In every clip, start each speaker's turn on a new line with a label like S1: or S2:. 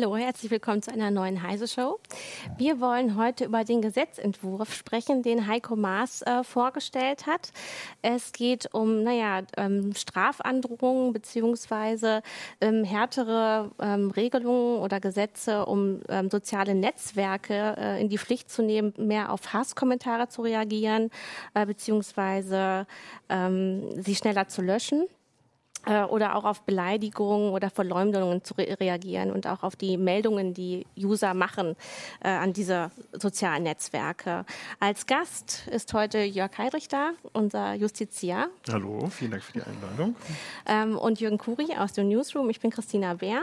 S1: Hallo, herzlich willkommen zu einer neuen Heise Show. Wir wollen heute über den Gesetzentwurf sprechen, den Heiko Maas äh, vorgestellt hat. Es geht um, naja, ähm, Strafandrohungen beziehungsweise ähm, härtere ähm, Regelungen oder Gesetze, um ähm, soziale Netzwerke äh, in die Pflicht zu nehmen, mehr auf Hasskommentare zu reagieren äh, beziehungsweise ähm, sie schneller zu löschen. Äh, oder auch auf Beleidigungen oder Verleumdungen zu re reagieren und auch auf die Meldungen, die User machen äh, an diese sozialen Netzwerke. Als Gast ist heute Jörg Heidrich da, unser Justiziar.
S2: Hallo, vielen Dank für die Einladung.
S1: Ähm, und Jürgen Kuri aus dem Newsroom. Ich bin Christina Bär.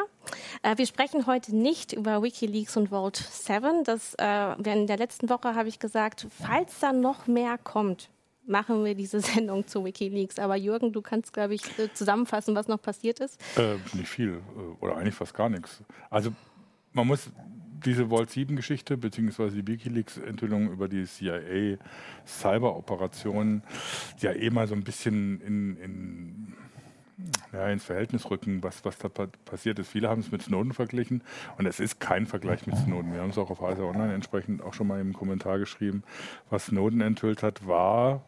S1: Äh, wir sprechen heute nicht über Wikileaks und Vault 7. Das, äh, in der letzten Woche habe ich gesagt, falls da noch mehr kommt, machen wir diese Sendung zu Wikileaks. Aber Jürgen, du kannst, glaube ich, äh, zusammenfassen, was noch passiert ist.
S2: Äh, nicht viel äh, oder eigentlich fast gar nichts. Also man muss diese Vault 7-Geschichte beziehungsweise die WikiLeaks-Enthüllung über die CIA-Cyber-Operationen ja eh mal so ein bisschen in, in ja, ins Verhältnis rücken, was, was da passiert ist. Viele haben es mit Snowden verglichen und es ist kein Vergleich mit Snowden. Wir haben es auch auf Heise Online entsprechend auch schon mal im Kommentar geschrieben. Was Snowden enthüllt hat, war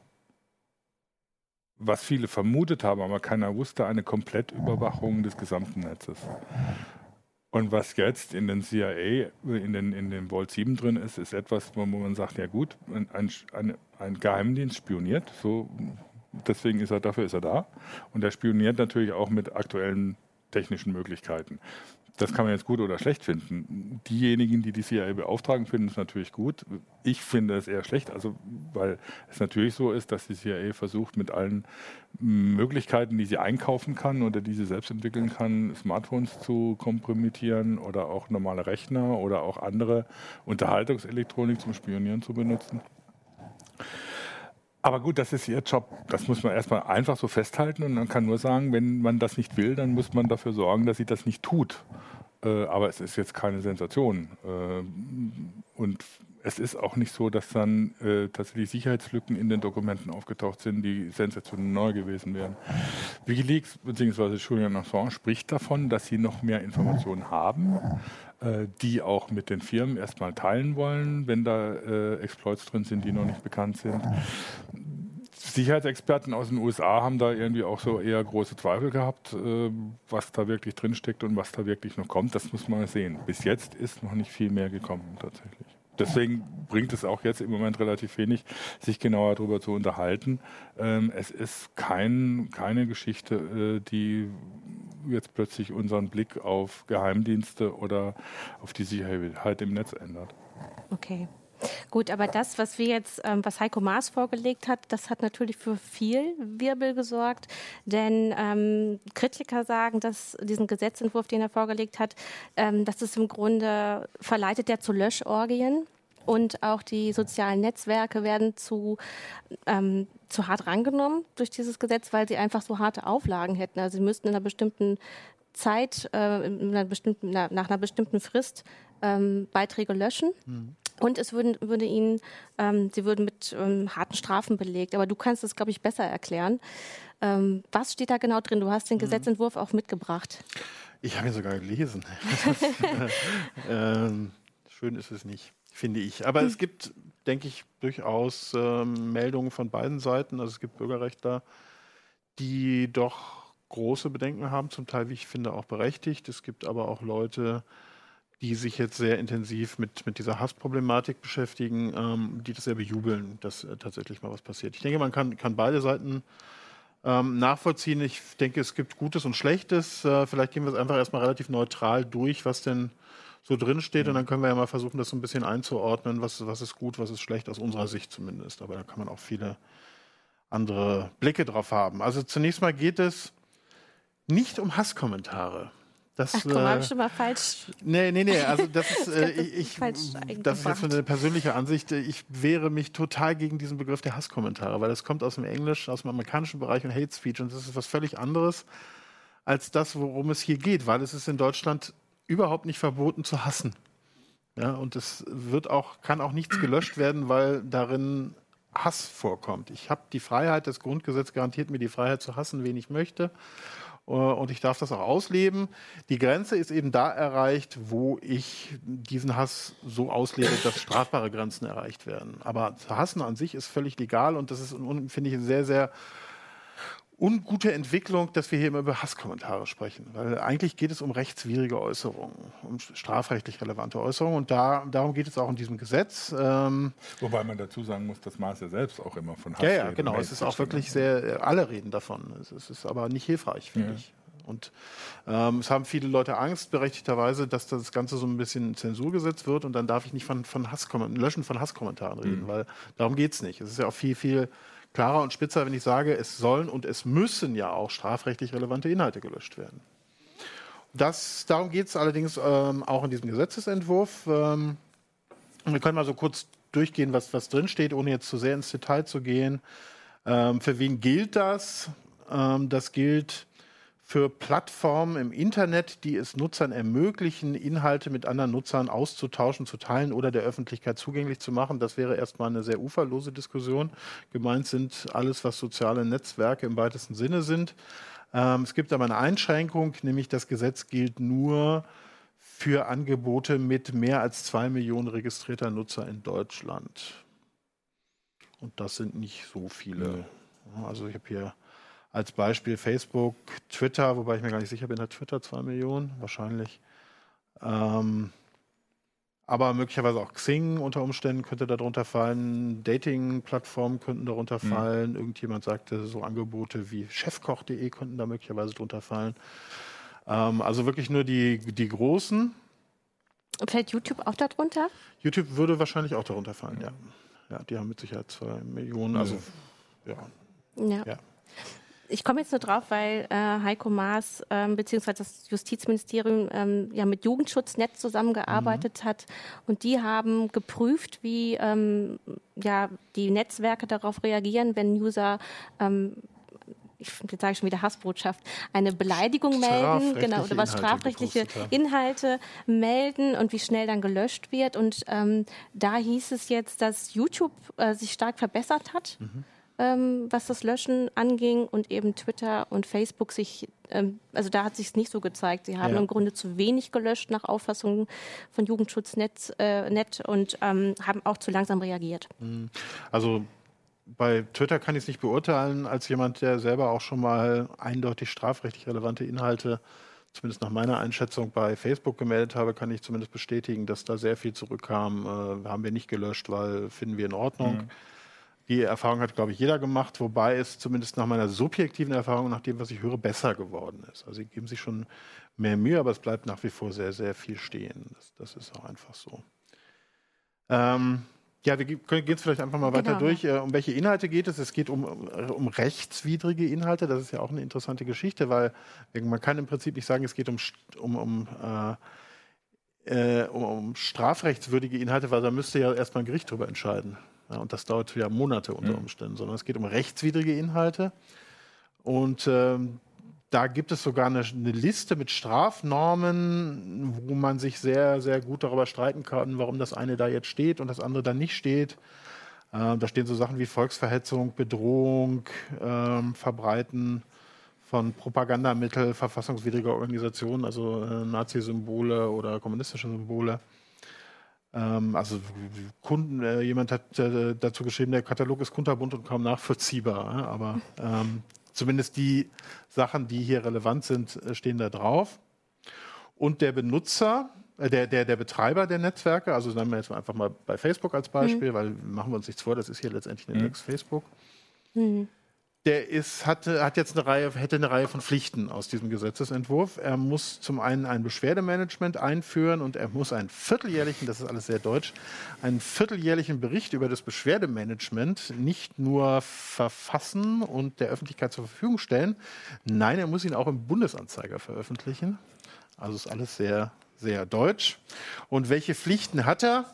S2: was viele vermutet haben, aber keiner wusste, eine Komplettüberwachung des gesamten Netzes. Und was jetzt in den CIA, in den, in den Vault 7 drin ist, ist etwas, wo man sagt, ja gut, ein, ein, ein Geheimdienst spioniert, so, deswegen ist er, dafür ist er da. Und er spioniert natürlich auch mit aktuellen technischen Möglichkeiten. Das kann man jetzt gut oder schlecht finden. Diejenigen, die die CIA beauftragen, finden es natürlich gut. Ich finde es eher schlecht, also weil es natürlich so ist, dass die CIA versucht, mit allen Möglichkeiten, die sie einkaufen kann oder die sie selbst entwickeln kann, Smartphones zu kompromittieren oder auch normale Rechner oder auch andere Unterhaltungselektronik zum Spionieren zu benutzen. Aber gut, das ist Ihr Job. Das muss man erstmal einfach so festhalten und man kann nur sagen, wenn man das nicht will, dann muss man dafür sorgen, dass sie das nicht tut. Äh, aber es ist jetzt keine Sensation. Äh, und es ist auch nicht so, dass dann äh, tatsächlich Sicherheitslücken in den Dokumenten aufgetaucht sind, die sensationell neu gewesen wären. Wikileaks bzw. Julian Assange spricht davon, dass sie noch mehr Informationen haben, die auch mit den Firmen erstmal teilen wollen, wenn da äh, Exploits drin sind, die noch nicht bekannt sind. Sicherheitsexperten aus den USA haben da irgendwie auch so eher große Zweifel gehabt, äh, was da wirklich drinsteckt und was da wirklich noch kommt. Das muss man sehen. Bis jetzt ist noch nicht viel mehr gekommen tatsächlich. Deswegen bringt es auch jetzt im Moment relativ wenig, sich genauer darüber zu unterhalten. Ähm, es ist kein, keine Geschichte, äh, die jetzt plötzlich unseren Blick auf Geheimdienste oder auf die Sicherheit im Netz ändert.
S1: Okay. Gut, aber das, was wir jetzt, ähm, was Heiko Maas vorgelegt hat, das hat natürlich für viel Wirbel gesorgt. Denn ähm, Kritiker sagen, dass diesen Gesetzentwurf, den er vorgelegt hat, ähm, dass es im Grunde verleitet der zu Löschorgien. Und auch die sozialen Netzwerke werden zu, ähm, zu hart rangenommen durch dieses Gesetz, weil sie einfach so harte Auflagen hätten. Also sie müssten in einer bestimmten Zeit, äh, in einer bestimmten, nach einer bestimmten Frist ähm, Beiträge löschen. Mhm. Und es würden, würde ihnen, ähm, sie würden mit ähm, harten Strafen belegt. Aber du kannst es, glaube ich, besser erklären. Ähm, was steht da genau drin? Du hast den mhm. Gesetzentwurf auch mitgebracht.
S2: Ich habe ihn sogar gelesen. ähm, schön ist es nicht, finde ich. Aber es gibt, denke ich, durchaus ähm, Meldungen von beiden Seiten. Also es gibt Bürgerrechtler, die doch große Bedenken haben, zum Teil, wie ich finde, auch berechtigt. Es gibt aber auch Leute, die sich jetzt sehr intensiv mit, mit dieser Hassproblematik beschäftigen, ähm, die das sehr bejubeln, dass äh, tatsächlich mal was passiert. Ich denke, man kann, kann beide Seiten ähm, nachvollziehen. Ich denke, es gibt Gutes und Schlechtes. Äh, vielleicht gehen wir es einfach erstmal relativ neutral durch, was denn so drin steht. Und dann können wir ja mal versuchen, das so ein bisschen einzuordnen, was, was ist gut, was ist schlecht, aus unserer Sicht zumindest. Aber da kann man auch viele andere Blicke drauf haben. Also zunächst mal geht es nicht um Hasskommentare.
S1: Das, Ach komm, äh, habe ich schon mal falsch.
S2: Nee, nee, nee, also das ist, äh, ich, das ist jetzt eine persönliche Ansicht. Ich wehre mich total gegen diesen Begriff der Hasskommentare, weil das kommt aus dem Englisch, aus dem amerikanischen Bereich und Hate Speech und das ist was völlig anderes als das, worum es hier geht, weil es ist in Deutschland überhaupt nicht verboten zu hassen. Ja, und es wird auch, kann auch nichts gelöscht werden, weil darin Hass vorkommt. Ich habe die Freiheit, das Grundgesetz garantiert mir die Freiheit zu hassen, wen ich möchte.
S3: und ich darf das auch ausleben. Die Grenze ist eben da erreicht, wo ich diesen Hass so auslebe, dass strafbare Grenzen erreicht werden. Aber Hassen an sich ist völlig legal und das ist, finde ich, sehr, sehr ungute Entwicklung, dass wir hier immer über Hasskommentare sprechen. Weil eigentlich geht es um rechtswidrige Äußerungen, um strafrechtlich relevante Äußerungen. Und da, darum geht es auch in diesem Gesetz.
S2: Ähm Wobei man dazu sagen muss, dass Maas ja selbst auch immer von
S3: Hass Ja, ja, genau. Es ist auch wirklich sehr, alle reden davon. Es, es ist aber nicht hilfreich, finde ja. ich. Und ähm, es haben viele Leute Angst, berechtigterweise, dass das Ganze so ein bisschen in Zensur gesetzt wird und dann darf ich nicht von, von Hasskommentaren, Löschen von Hasskommentaren reden, mhm. weil darum geht es nicht. Es ist ja auch viel, viel klarer und spitzer, wenn ich sage, es sollen und es müssen ja auch strafrechtlich relevante Inhalte gelöscht werden. Das, darum geht es allerdings ähm, auch in diesem Gesetzesentwurf. Ähm, wir können mal so kurz durchgehen, was, was drinsteht, ohne jetzt zu sehr ins Detail zu gehen. Ähm, für wen gilt das? Ähm, das gilt für Plattformen im Internet, die es Nutzern ermöglichen, Inhalte mit anderen Nutzern auszutauschen, zu teilen oder der Öffentlichkeit zugänglich zu machen. Das wäre erstmal eine sehr uferlose Diskussion. Gemeint sind alles, was soziale Netzwerke im weitesten Sinne sind. Ähm, es gibt aber eine Einschränkung, nämlich das Gesetz gilt nur für Angebote mit mehr als zwei Millionen registrierter Nutzer in Deutschland. Und das sind nicht so viele. Also ich habe hier als Beispiel Facebook, Twitter, wobei ich mir gar nicht sicher bin, hat Twitter zwei Millionen? Wahrscheinlich. Ähm, aber möglicherweise auch Xing unter Umständen könnte darunter fallen. Dating-Plattformen könnten darunter mhm. fallen. Irgendjemand sagte, so Angebote wie chefkoch.de könnten da möglicherweise drunter fallen. Ähm, also wirklich nur die, die großen.
S1: Fällt YouTube auch darunter?
S3: YouTube würde wahrscheinlich auch darunter fallen, ja. Ja, die haben mit Sicherheit zwei Millionen. Also, ja. ja. ja.
S1: Ich komme jetzt nur drauf, weil äh, Heiko Maas ähm, bzw. das Justizministerium ähm, ja mit Jugendschutznet zusammengearbeitet mhm. hat und die haben geprüft, wie ähm, ja die Netzwerke darauf reagieren, wenn User ähm, ich jetzt sage ich schon wieder Hassbotschaft, eine Beleidigung melden, genau, oder was strafrechtliche Inhalte melden und wie schnell dann gelöscht wird. Und ähm, da hieß es jetzt, dass YouTube äh, sich stark verbessert hat. Mhm ähm, was das Löschen anging und eben Twitter und Facebook sich, ähm, also da hat sich es nicht so gezeigt. Sie haben ja. im Grunde zu wenig gelöscht nach Auffassung von Jugendschutznet äh, Net und ähm, haben auch zu langsam reagiert.
S3: Mhm. Also bei Twitter kann ich es nicht beurteilen, als jemand, der selber auch schon mal eindeutig strafrechtlich relevante Inhalte zumindest nach meiner Einschätzung bei Facebook gemeldet habe, kann ich zumindest bestätigen, dass da sehr viel zurückkam. Äh, haben wir nicht gelöscht, weil finden wir in Ordnung. Mhm. Die Erfahrung hat, glaube ich, jeder gemacht, wobei es zumindest nach meiner subjektiven Erfahrung, nach dem, was ich höre, besser geworden ist. Also sie geben sich schon mehr Mühe, aber es bleibt nach wie vor sehr, sehr viel stehen. Das, das ist auch einfach so. Ähm, ja, wir gehen jetzt vielleicht einfach mal weiter genau. durch. Äh, um welche Inhalte geht es? Es geht um, um rechtswidrige Inhalte. Das ist ja auch eine interessante Geschichte, weil man kann im Prinzip nicht sagen, es geht um, um, um äh, äh, um, um, strafrechtswürdige Inhalte, weil da müsste ja erstmal ein Gericht darüber entscheiden. Ja, und das dauert ja Monate unter mhm. Umständen, sondern es geht um rechtswidrige Inhalte. Und ähm, da gibt es sogar eine, eine, Liste mit Strafnormen, wo man sich sehr, sehr gut darüber streiten kann, warum das eine da jetzt steht und das andere da nicht steht. Äh, da stehen so Sachen wie Volksverhetzung, Bedrohung, äh, Verbreiten von Propagandamitteln, verfassungswidriger Organisationen, also äh, Nazi-Symbole oder kommunistische Symbole. Ähm, also Kunden, äh, jemand hat äh, dazu geschrieben, der Katalog ist kunterbunt und kaum nachvollziehbar. Aber ähm, zumindest die Sachen, die hier relevant sind, äh, stehen da drauf. Und der Benutzer, äh, der, der, der Betreiber der Netzwerke, also nehmen wir jetzt einfach mal bei Facebook als Beispiel, mhm. weil machen wir uns nichts vor, das ist hier letztendlich eine mhm. Facebook. Mhm der ist, hatte, hat jetzt eine Reihe, hätte eine Reihe von Pflichten aus diesem Gesetzesentwurf. Er muss zum einen ein Beschwerdemanagement einführen und er muss einen vierteljährlichen, das ist alles sehr deutsch, einen vierteljährlichen Bericht über das Beschwerdemanagement nicht nur verfassen und der Öffentlichkeit zur Verfügung stellen, nein, er muss ihn auch im Bundesanzeiger veröffentlichen. Also ist alles sehr, sehr deutsch. Und welche Pflichten hat er?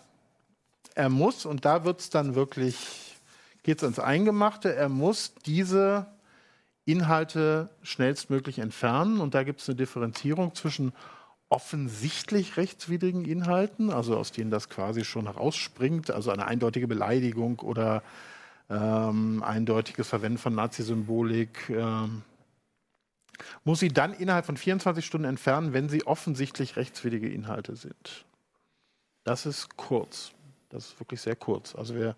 S3: Er muss, und da wird es dann wirklich geht es ans Eingemachte. Er muss diese Inhalte schnellstmöglich entfernen. Und da gibt es eine Differenzierung zwischen offensichtlich rechtswidrigen Inhalten, also aus denen das quasi schon herausspringt, also eine eindeutige Beleidigung oder ähm, eindeutiges Verwenden von Nazi-Symbolik, ähm, muss sie dann innerhalb von 24 Stunden entfernen, wenn sie offensichtlich rechtswidrige Inhalte sind. Das ist kurz. Das ist wirklich sehr kurz. Also wir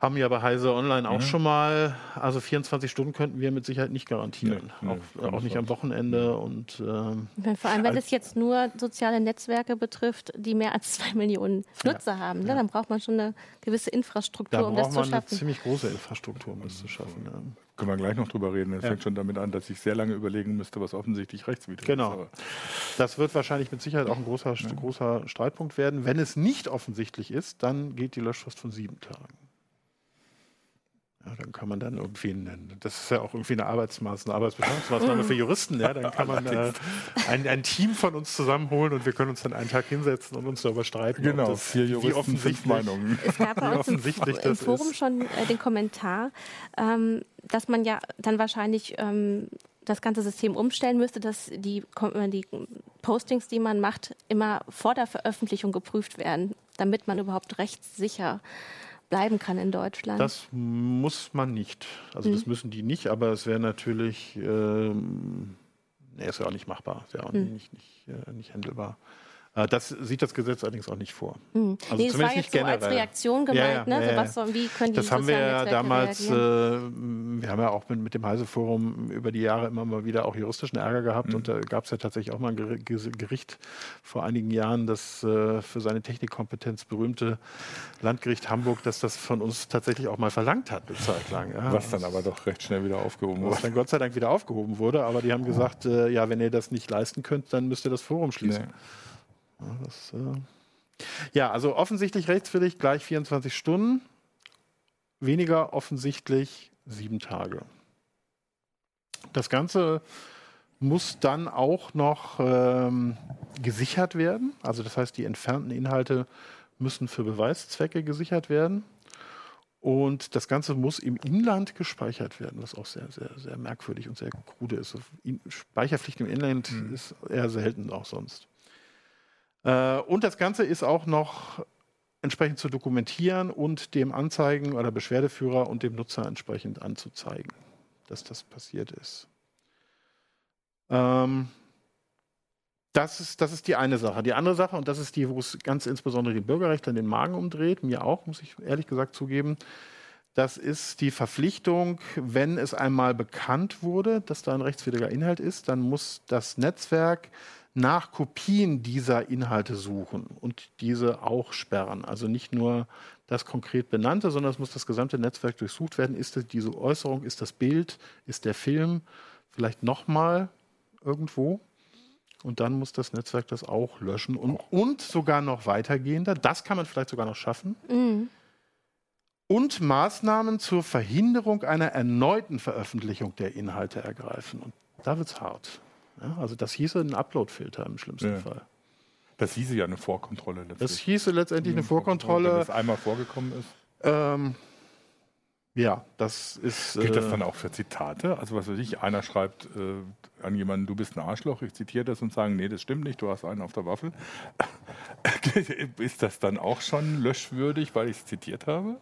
S3: haben ja bei Heise Online auch mhm. schon mal, also 24 Stunden könnten wir mit Sicherheit nicht garantieren. Nee, nee, auch, auch nicht am Wochenende. Und, ähm,
S1: Vor allem, wenn es jetzt nur soziale Netzwerke betrifft, die mehr als zwei Millionen Nutzer ja, haben, ne? dann braucht man schon eine gewisse Infrastruktur,
S3: da
S1: um das zu schaffen. Da
S3: braucht man eine ziemlich große Infrastruktur, um das zu schaffen. Ja.
S2: Können wir gleich noch drüber reden. Es ja. fängt schon damit an, dass ich sehr lange überlegen müsste, was offensichtlich rechtswidrig
S3: genau. ist. Genau. Das wird wahrscheinlich mit Sicherheit auch ein großer, großer Streitpunkt werden. Wenn es nicht offensichtlich ist, dann geht die Löschfrist von sieben Tagen. Ja, dann kann man dann irgendwie, einen, das ist ja auch irgendwie eine Arbeitsmaßnahme, Arbeitsbeschaffungsmaßnahme für Juristen, ja, dann kann man äh, ein, ein, Team von uns zusammenholen und wir können uns dann einen Tag hinsetzen und uns darüber streiten.
S2: Genau, das, vier Juristen, wie offensichtlich,
S1: Meinungen. Es gab bei uns im, im Forum ist. schon äh, den Kommentar, ähm, dass man ja dann wahrscheinlich ähm, das ganze System umstellen müsste, dass die, äh, die Postings, die man macht, immer vor der Veröffentlichung geprüft werden, damit man überhaupt rechtssicher bleiben kann in Deutschland?
S3: Das muss man nicht. Also mhm. das müssen die nicht, aber es wäre natürlich, ähm, nee, ist ja auch nicht machbar, ist ja auch mhm. nicht, nicht, äh, nicht handelbar. Äh, das sieht das Gesetz allerdings auch nicht vor.
S1: Mhm. Also nee, das war jetzt so als Reaktion gemeint, ja, ja, ne?
S3: so was, wie können die Das haben wir ja damals, äh, wir haben ja auch mit, mit dem Heise-Forum über die Jahre immer mal wieder auch juristischen Ärger gehabt mhm. und da gab es ja tatsächlich auch mal ein Gericht vor einigen Jahren, das äh, für seine Technikkompetenz berühmte Landgericht Hamburg, dass das von uns tatsächlich auch mal verlangt hat, eine Zeit lang.
S2: Ja. Was dann aber doch recht schnell wieder aufgehoben wurde. Was
S3: dann Gott sei Dank wieder aufgehoben wurde, aber die haben gesagt, äh, ja, wenn ihr das nicht leisten könnt, dann müsst ihr das Forum schließen. Nee. Ja, das, äh ja, also offensichtlich rechtswidrig gleich 24 Stunden, weniger offensichtlich sieben Tage. Das Ganze muss dann auch noch ähm, gesichert werden. Also das heißt, die entfernten Inhalte müssen für Beweiszwecke gesichert werden. Und das Ganze muss im Inland gespeichert werden, was auch sehr, sehr, sehr merkwürdig und sehr krude ist. Speicherpflicht im Inland mhm. ist eher selten auch sonst. Äh, und das Ganze ist auch noch entsprechend zu dokumentieren und dem Anzeigen- oder Beschwerdeführer und dem Nutzer entsprechend anzuzeigen, dass das passiert ist. Ähm, das ist, das ist die eine Sache. Die andere Sache, und das ist die, wo es ganz insbesondere die Bürgerrechte in den Magen umdreht, mir auch, muss ich ehrlich gesagt zugeben, das ist die Verpflichtung, wenn es einmal bekannt wurde, dass da ein rechtswidriger Inhalt ist, dann muss das Netzwerk nach Kopien dieser Inhalte suchen und diese auch sperren. Also nicht nur das konkret benannte, sondern es muss das gesamte Netzwerk durchsucht werden. Ist das diese Äußerung, ist das Bild, ist der Film vielleicht nochmal irgendwo? Und dann muss das Netzwerk das auch löschen und, und sogar noch weitergehender. Das kann man vielleicht sogar noch schaffen. Mhm. Und Maßnahmen zur Verhinderung einer erneuten Veröffentlichung der Inhalte ergreifen. Und da wird es hart. Ja, also das hieße ein Upload-Filter im schlimmsten ja. Fall.
S2: Das hieße ja eine Vorkontrolle
S3: letztendlich. Das hieße letztendlich eine Vorkontrolle. Wenn
S2: das einmal vorgekommen ist.
S3: Ähm, ja, das ist.
S2: Gilt das äh, dann auch für Zitate? Also, was weiß ich, einer schreibt äh, an jemanden, du bist ein Arschloch, ich zitiere das und sage, nee, das stimmt nicht, du hast einen auf der Waffel. ist das dann auch schon löschwürdig, weil ich es zitiert habe?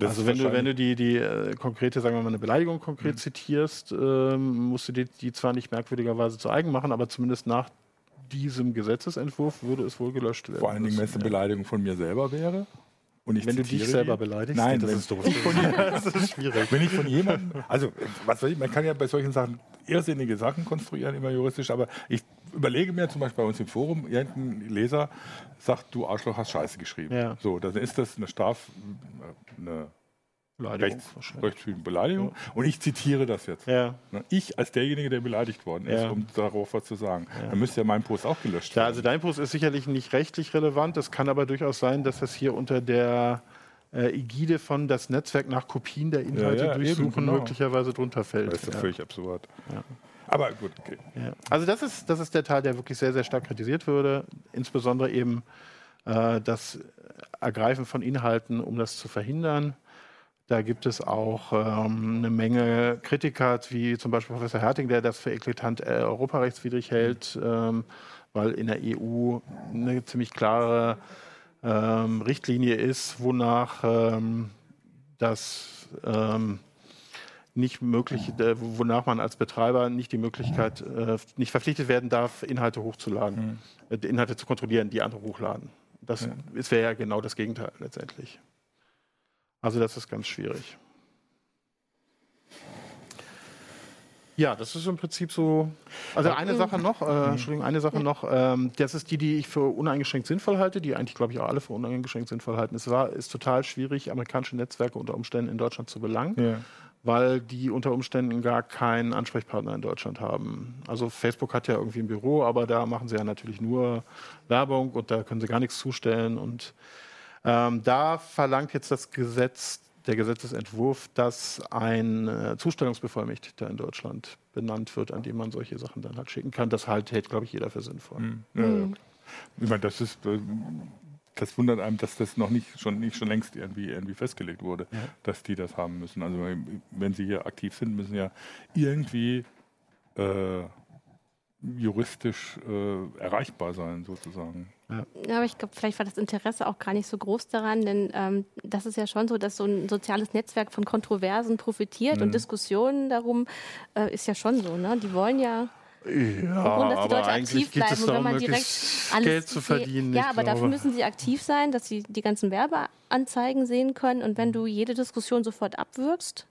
S3: Das also wenn du, wenn du die, die äh, konkrete, sagen wir mal, eine Beleidigung konkret mhm. zitierst, ähm, musst du die, die zwar nicht merkwürdigerweise zu eigen machen, aber zumindest nach diesem Gesetzesentwurf würde es wohl gelöscht werden.
S2: Vor allen Dingen, wenn es eine Beleidigung von mir selber wäre.
S3: Und ich wenn du dich selber beleidigst,
S2: nein, das ist doof. das ist schwierig. Wenn ich von jemandem, also was weiß ich, man kann ja bei solchen Sachen irrsinnige Sachen konstruieren, immer juristisch, aber ich überlege mir zum Beispiel bei uns im Forum, irgendein Leser sagt, du Arschloch hast Scheiße geschrieben. Ja. So, dann ist das eine Straf, eine Beleidigung, Rechts, Beleidigung. Ja. Und ich zitiere das jetzt. Ja. Ne, ich als derjenige, der beleidigt worden ist, ja. um darauf was zu sagen. Dann müsste ja mein Post auch gelöscht werden.
S3: Ja, also dein Post ist sicherlich nicht rechtlich relevant. Es kann aber durchaus sein, dass das hier unter der äh, Ägide von das Netzwerk nach Kopien der Inhalte durchsuchen eben, genau. möglicherweise drunter fällt.
S2: Das ist ja völlig absurd. Aber gut, okay.
S3: Also das ist, das ist der Teil, der wirklich sehr, sehr stark kritisiert würde. Insbesondere eben äh, das Ergreifen von Inhalten, um das zu verhindern. Da gibt es auch ähm, eine Menge Kritiker, wie zum Beispiel Professor Herting, der das für eklatant äh, europarechtswidrig hält, ähm, weil in der EU eine ziemlich klare ähm, Richtlinie ist, wonach ähm, das ähm, nicht möglich, äh, wonach man als Betreiber nicht die Möglichkeit, äh, nicht verpflichtet werden darf, Inhalte hochzuladen, mhm. äh, Inhalte zu kontrollieren, die andere hochladen. Das ja. wäre ja genau das Gegenteil letztendlich. Also das ist ganz schwierig. Ja, das ist im Prinzip so. Also eine Sache noch, äh, Entschuldigung, eine Sache noch. Ähm, das ist die, die ich für uneingeschränkt sinnvoll halte, die eigentlich, glaube ich, auch alle für uneingeschränkt sinnvoll halten. Es war, ist total schwierig, amerikanische Netzwerke unter Umständen in Deutschland zu belangen. Ja weil die unter Umständen gar keinen Ansprechpartner in Deutschland haben. Also Facebook hat ja irgendwie ein Büro, aber da machen sie ja natürlich nur Werbung und da können sie gar nichts zustellen. Und ähm, da verlangt jetzt das Gesetz, der Gesetzesentwurf, dass ein äh, Zustellungsbevollmächtigter in Deutschland benannt wird, an dem man solche Sachen dann halt schicken kann. Das halt hält, glaube ich, jeder für sinnvoll. Mhm. Ja,
S2: ja. Ich meine, das ist äh, das wundert einem, dass das noch nicht schon, nicht schon längst irgendwie, irgendwie festgelegt wurde, ja. dass die das haben müssen. Also wenn sie hier aktiv sind, müssen ja irgendwie äh, juristisch äh, erreichbar sein, sozusagen.
S1: Ja. aber ich glaube, vielleicht war das Interesse auch gar nicht so groß daran, denn ähm, das ist ja schon so, dass so ein soziales Netzwerk von Kontroversen profitiert mhm. und Diskussionen darum äh, ist ja schon so. Ne? Die wollen ja
S3: ja, Grund, dass die Leute aktiv bleiben. Und wenn man direkt alles Geld zu verdienen.
S1: Ja, aber glaube. dafür müssen sie aktiv sein, dass sie die ganzen Werbeanzeigen sehen können. Und wenn du jede Diskussion sofort abwürgst,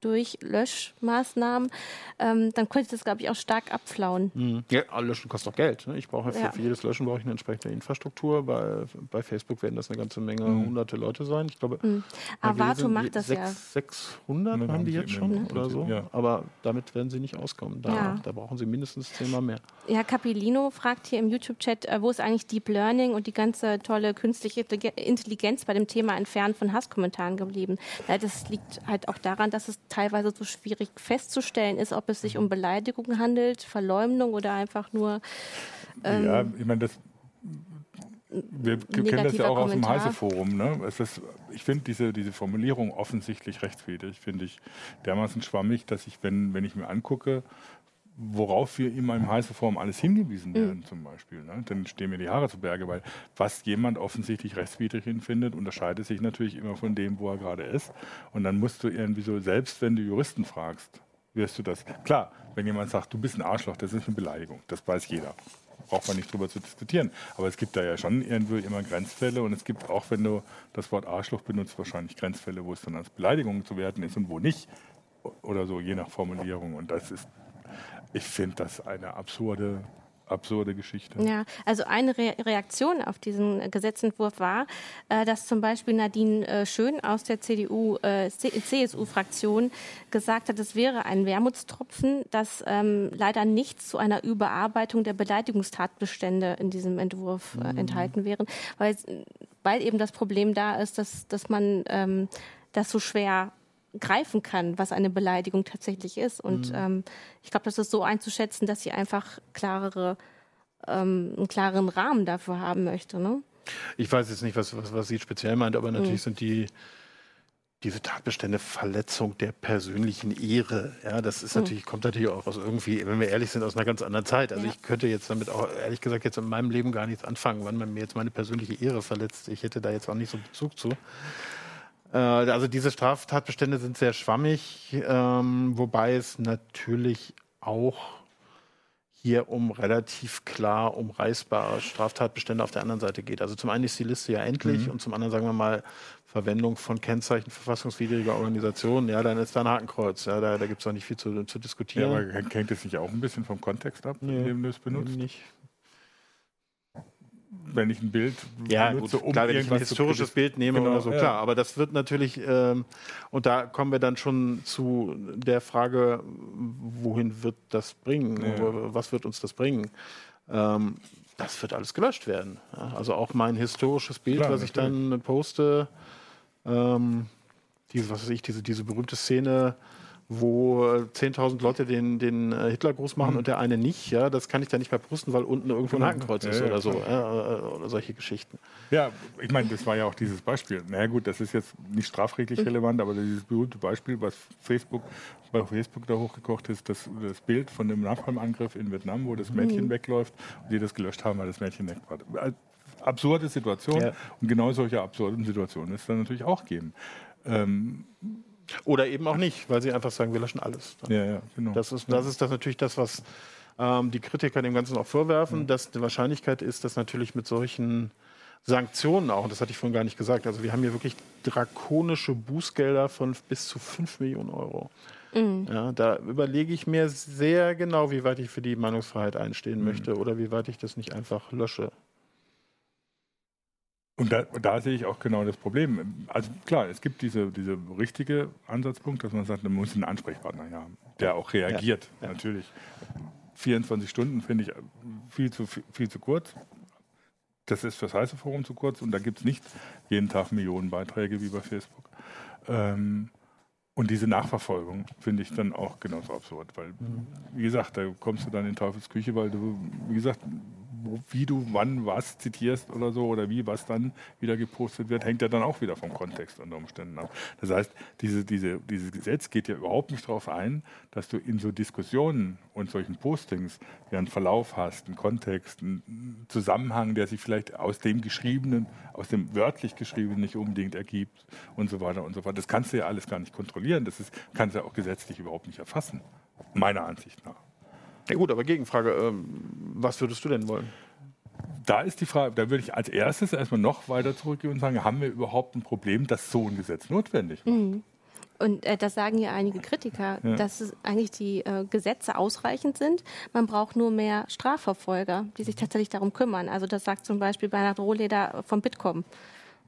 S1: durch Löschmaßnahmen, ähm, dann könnte das, glaube ich, auch stark abflauen.
S3: Mhm. Ja, Löschen kostet auch Geld. Ne? Ich brauche für, ja. für, jedes Löschen brauche ich eine entsprechende Infrastruktur. Bei, bei Facebook werden das eine ganze Menge, mhm. hunderte Leute sein. Ich glaube,
S1: mhm. Avato macht das
S3: 6,
S1: ja.
S3: 600 haben die jetzt schon oder so. Ja. Aber damit werden sie nicht auskommen. Da, ja. da brauchen sie mindestens zehnmal mehr.
S1: Ja, Capilino fragt hier im YouTube-Chat, äh, wo ist eigentlich Deep Learning und die ganze tolle künstliche Intelligenz bei dem Thema Entfernen von Hasskommentaren geblieben? das liegt halt auch daran, dass es teilweise so schwierig festzustellen ist, ob es sich um Beleidigung handelt, Verleumdung oder einfach nur.
S2: Ähm, ja, ich meine, das. Wir kennen das ja auch aus dem Heise-Forum. Ne? ich finde diese, diese Formulierung offensichtlich rechtswidrig, finde ich dermaßen schwammig, dass ich, wenn, wenn ich mir angucke, worauf wir immer im Heißeform alles hingewiesen werden, mhm. zum Beispiel. Ne? Dann stehen mir die Haare zu Berge, weil was jemand offensichtlich rechtswidrig findet, unterscheidet sich natürlich immer von dem, wo er gerade ist. Und dann musst du irgendwie so, selbst wenn du Juristen fragst, wirst du das. Klar, wenn jemand sagt, du bist ein Arschloch, das ist eine Beleidigung. Das weiß jeder. Braucht man nicht drüber zu diskutieren. Aber es gibt da ja schon irgendwo immer Grenzfälle und es gibt auch, wenn du das Wort Arschloch benutzt, wahrscheinlich Grenzfälle, wo es dann als Beleidigung zu werten ist und wo nicht. Oder so, je nach Formulierung. Und das ist ich finde das eine absurde absurde Geschichte.
S1: Ja, also eine Re Reaktion auf diesen Gesetzentwurf war, äh, dass zum Beispiel Nadine äh, Schön aus der CDU, äh, CSU-Fraktion gesagt hat, es wäre ein Wermutstropfen, dass ähm, leider nichts zu einer Überarbeitung der Beleidigungstatbestände in diesem Entwurf äh, mhm. enthalten wären, weil, weil eben das Problem da ist, dass, dass man ähm, das so schwer greifen kann, was eine Beleidigung tatsächlich ist. Und mhm. ähm, ich glaube, das ist so einzuschätzen, dass sie einfach klarere, ähm, einen klaren Rahmen dafür haben möchte. Ne?
S3: Ich weiß jetzt nicht, was, was, was sie speziell meint, aber natürlich mhm. sind die diese Tatbestände Verletzung der persönlichen Ehre. Ja, das ist mhm. natürlich, kommt natürlich auch aus irgendwie, wenn wir ehrlich sind, aus einer ganz anderen Zeit. Also ja. ich könnte jetzt damit auch ehrlich gesagt jetzt in meinem Leben gar nichts anfangen, wann man mir jetzt meine persönliche Ehre verletzt. Ich hätte da jetzt auch nicht so Bezug zu. Äh, also diese Straftatbestände sind sehr schwammig, ähm, wobei es natürlich auch hier um relativ klar umreißbare Straftatbestände auf der anderen Seite geht. Also zum einen ist die Liste ja endlich mhm. und zum anderen sagen wir mal Verwendung von Kennzeichen verfassungswidriger Organisationen. Ja, dann ist da ein Hakenkreuz. Ja, da, da gibt es auch nicht viel zu, zu diskutieren. Ja,
S2: aber hängt es nicht auch ein bisschen vom Kontext ab, nee, in dem du es benutzt?
S3: Nicht
S2: wenn ich ein Bild
S3: ja, benutze, gut, um klar, wenn ich ein historisches Bild nehme genau, oder so, ja. klar. Aber das wird natürlich, ähm, und da kommen wir dann schon zu der Frage, wohin wird das bringen? Ja. Was wird uns das bringen? Ähm, das wird alles gelöscht werden. Also auch mein historisches Bild, klar, was ich natürlich. dann poste, ähm, diese, was weiß ich, diese, diese berühmte Szene, wo 10.000 Leute den, den äh, Hitlergruß machen mhm. und der eine nicht, ja, das kann ich da nicht mehr posten, weil unten irgendwo ein Hakenkreuz ist ja, oder so, ja, äh, oder solche Geschichten.
S2: Ja, ich meine, das war ja auch dieses Beispiel. Na naja, gut, das ist jetzt nicht strafrechtlich mhm. relevant, aber dieses berühmte Beispiel, was Facebook bei Facebook da hochgekocht ist, das, das Bild von dem Napalm-Angriff in Vietnam, wo das Mädchen mhm. wegläuft und die das gelöscht haben, weil das Mädchen weg war. Äh, absurde Situation und genau solche absurden Situationen es dann natürlich auch geben. Ähm,
S3: Oder eben auch nicht, weil sie einfach sagen, wir löschen alles.
S2: Ja, ja, genau.
S3: Das ist, das ist das natürlich das, was ähm, die Kritiker dem Ganzen auch vorwerfen,
S2: Mhm.
S3: dass die Wahrscheinlichkeit ist, dass natürlich mit solchen Sanktionen auch, und das hatte ich vorhin gar nicht gesagt, also wir haben hier wirklich drakonische Bußgelder von bis zu 5 Millionen Euro. Ja, da überlege ich mir sehr genau, wie weit ich für die Meinungsfreiheit einstehen möchte oder wie weit ich das nicht einfach lösche.
S2: Und da, da sehe ich auch genau das Problem. Also klar, es gibt diese, diese richtige Ansatzpunkt, dass man sagt, man muss einen Ansprechpartner haben, der auch reagiert.
S3: Ja.
S2: Natürlich. 24 Stunden finde ich viel zu, viel zu kurz. Das ist fürs heiße Forum zu kurz und da gibt es nicht jeden Tag Millionen Beiträge wie bei Facebook. Ähm, und diese Nachverfolgung finde ich dann auch genauso absurd, weil, wie gesagt, da kommst du dann in Teufelsküche, weil du, wie gesagt, wie du wann was zitierst oder so oder wie was dann wieder gepostet wird, hängt ja dann auch wieder vom Kontext unter Umständen ab. Das heißt, diese, diese, dieses Gesetz geht ja überhaupt nicht darauf ein, dass du in so Diskussionen und solchen Postings ja einen Verlauf hast, einen Kontext, einen Zusammenhang, der sich vielleicht aus dem Geschriebenen, aus dem wörtlich Geschriebenen nicht unbedingt ergibt und so weiter und so fort. Das kannst du ja alles gar nicht kontrollieren. Das ist, kannst du ja auch gesetzlich überhaupt nicht erfassen, meiner Ansicht nach.
S3: Ja gut, aber Gegenfrage, ähm, was würdest du denn wollen?
S2: Da ist die Frage, da würde ich als erstes erstmal noch weiter zurückgehen und sagen, haben wir überhaupt ein Problem, dass so ein Gesetz notwendig ist?
S1: Und äh, das sagen ja einige Kritiker,
S2: Ja.
S1: dass es eigentlich die äh, Gesetze ausreichend sind. Man braucht nur mehr Strafverfolger, die sich tatsächlich darum kümmern. Also das sagt zum Beispiel Bernhard Rohleder vom Bitkom.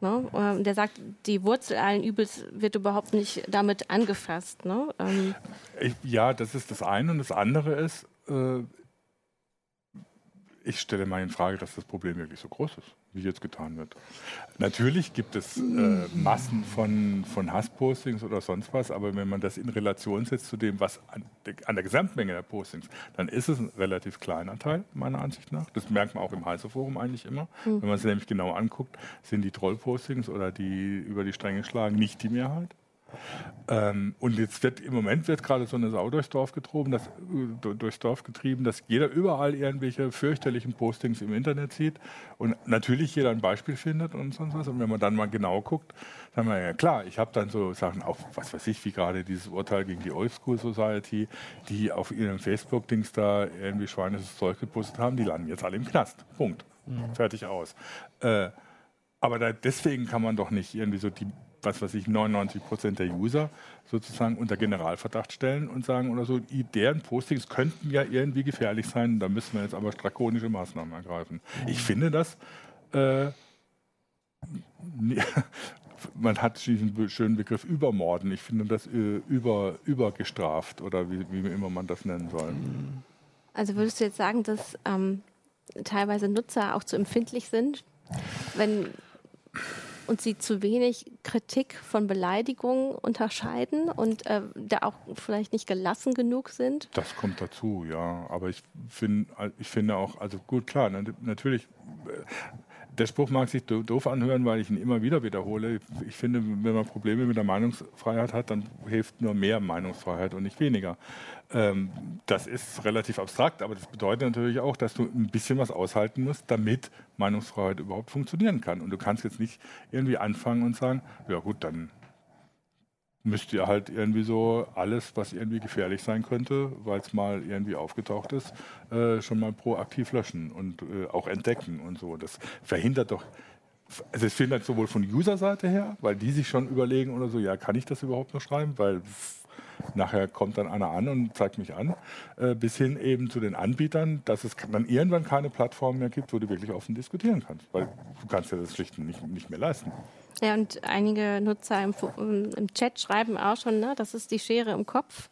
S1: Ne? Ähm, Der sagt, die Wurzel allen Übels wird überhaupt nicht damit angefasst. Ne? Ähm,
S2: Ich, ja, das ist das eine. Und das andere ist, äh, ich stelle mal in Frage, dass das Problem wirklich so groß ist, wie jetzt getan wird. Natürlich gibt es äh, Massen von, von Hasspostings oder sonst was, aber wenn man das in Relation setzt zu dem, was an, der- an der Gesamtmenge der Postings, dann ist es ein relativ kleiner Teil, meiner Ansicht nach. Das merkt man auch im Heiße-Forum eigentlich immer. Wenn man es nämlich genau anguckt, sind die Troll-Postings oder die über die Stränge schlagen nicht die Mehrheit. Ähm, und jetzt wird im Moment wird gerade so eine Sau durchs Dorf getrieben, dass, äh, durchs Dorf getrieben, dass jeder überall irgendwelche fürchterlichen Postings im Internet sieht und natürlich jeder ein Beispiel findet und sonst was. Und wenn man dann mal genau guckt, sagen wir ja klar, ich habe dann so Sachen auch, was weiß ich, wie gerade dieses Urteil gegen die Old School Society, die auf ihrem Facebook-Dings da irgendwie schweinisches Zeug gepostet haben, die landen jetzt alle im Knast. Punkt. Fertig aus. Äh, aber da, deswegen kann man doch nicht irgendwie so die, was weiß ich, 99 Prozent der User sozusagen unter Generalverdacht stellen und sagen oder so, deren Postings könnten ja irgendwie gefährlich sein, da müssen wir jetzt aber drakonische Maßnahmen ergreifen. Ich finde das, äh, man hat diesen schönen Begriff Übermorden. Ich finde das äh, über, übergestraft oder wie, wie immer man das nennen soll.
S1: also würdest du jetzt sagen, dass ähm, teilweise Nutzer auch zu empfindlich sind, wenn und sie zu wenig Kritik von Beleidigungen unterscheiden und äh, da auch vielleicht nicht gelassen genug sind?
S2: Das kommt dazu, ja. Aber ich, find, ich finde auch, also gut, klar, na- natürlich, äh, der Spruch mag sich do- doof anhören, weil ich ihn immer wieder wiederhole. Ich finde, wenn man Probleme mit der Meinungsfreiheit hat, dann hilft nur mehr Meinungsfreiheit und nicht weniger. Ähm, das ist relativ abstrakt, aber das bedeutet natürlich auch, dass du ein bisschen was aushalten musst, damit Meinungsfreiheit überhaupt funktionieren kann. Und du kannst jetzt nicht irgendwie anfangen und sagen, ja gut, dann müsst ihr halt irgendwie so alles, was irgendwie gefährlich sein könnte, weil es mal irgendwie aufgetaucht ist, äh, schon mal proaktiv löschen und äh, auch entdecken und so. Das verhindert doch, also es verhindert sowohl von User-Seite her, weil die sich schon überlegen oder so, ja, kann ich das überhaupt noch schreiben, weil nachher kommt dann einer an und zeigt mich an, äh, bis hin eben zu den Anbietern, dass es dann irgendwann keine Plattform mehr gibt, wo du wirklich offen diskutieren kannst, weil du kannst ja das schlicht nicht, nicht mehr leisten.
S1: Ja, und einige Nutzer im, Fo- im Chat schreiben auch schon, ne, das ist die Schere im Kopf,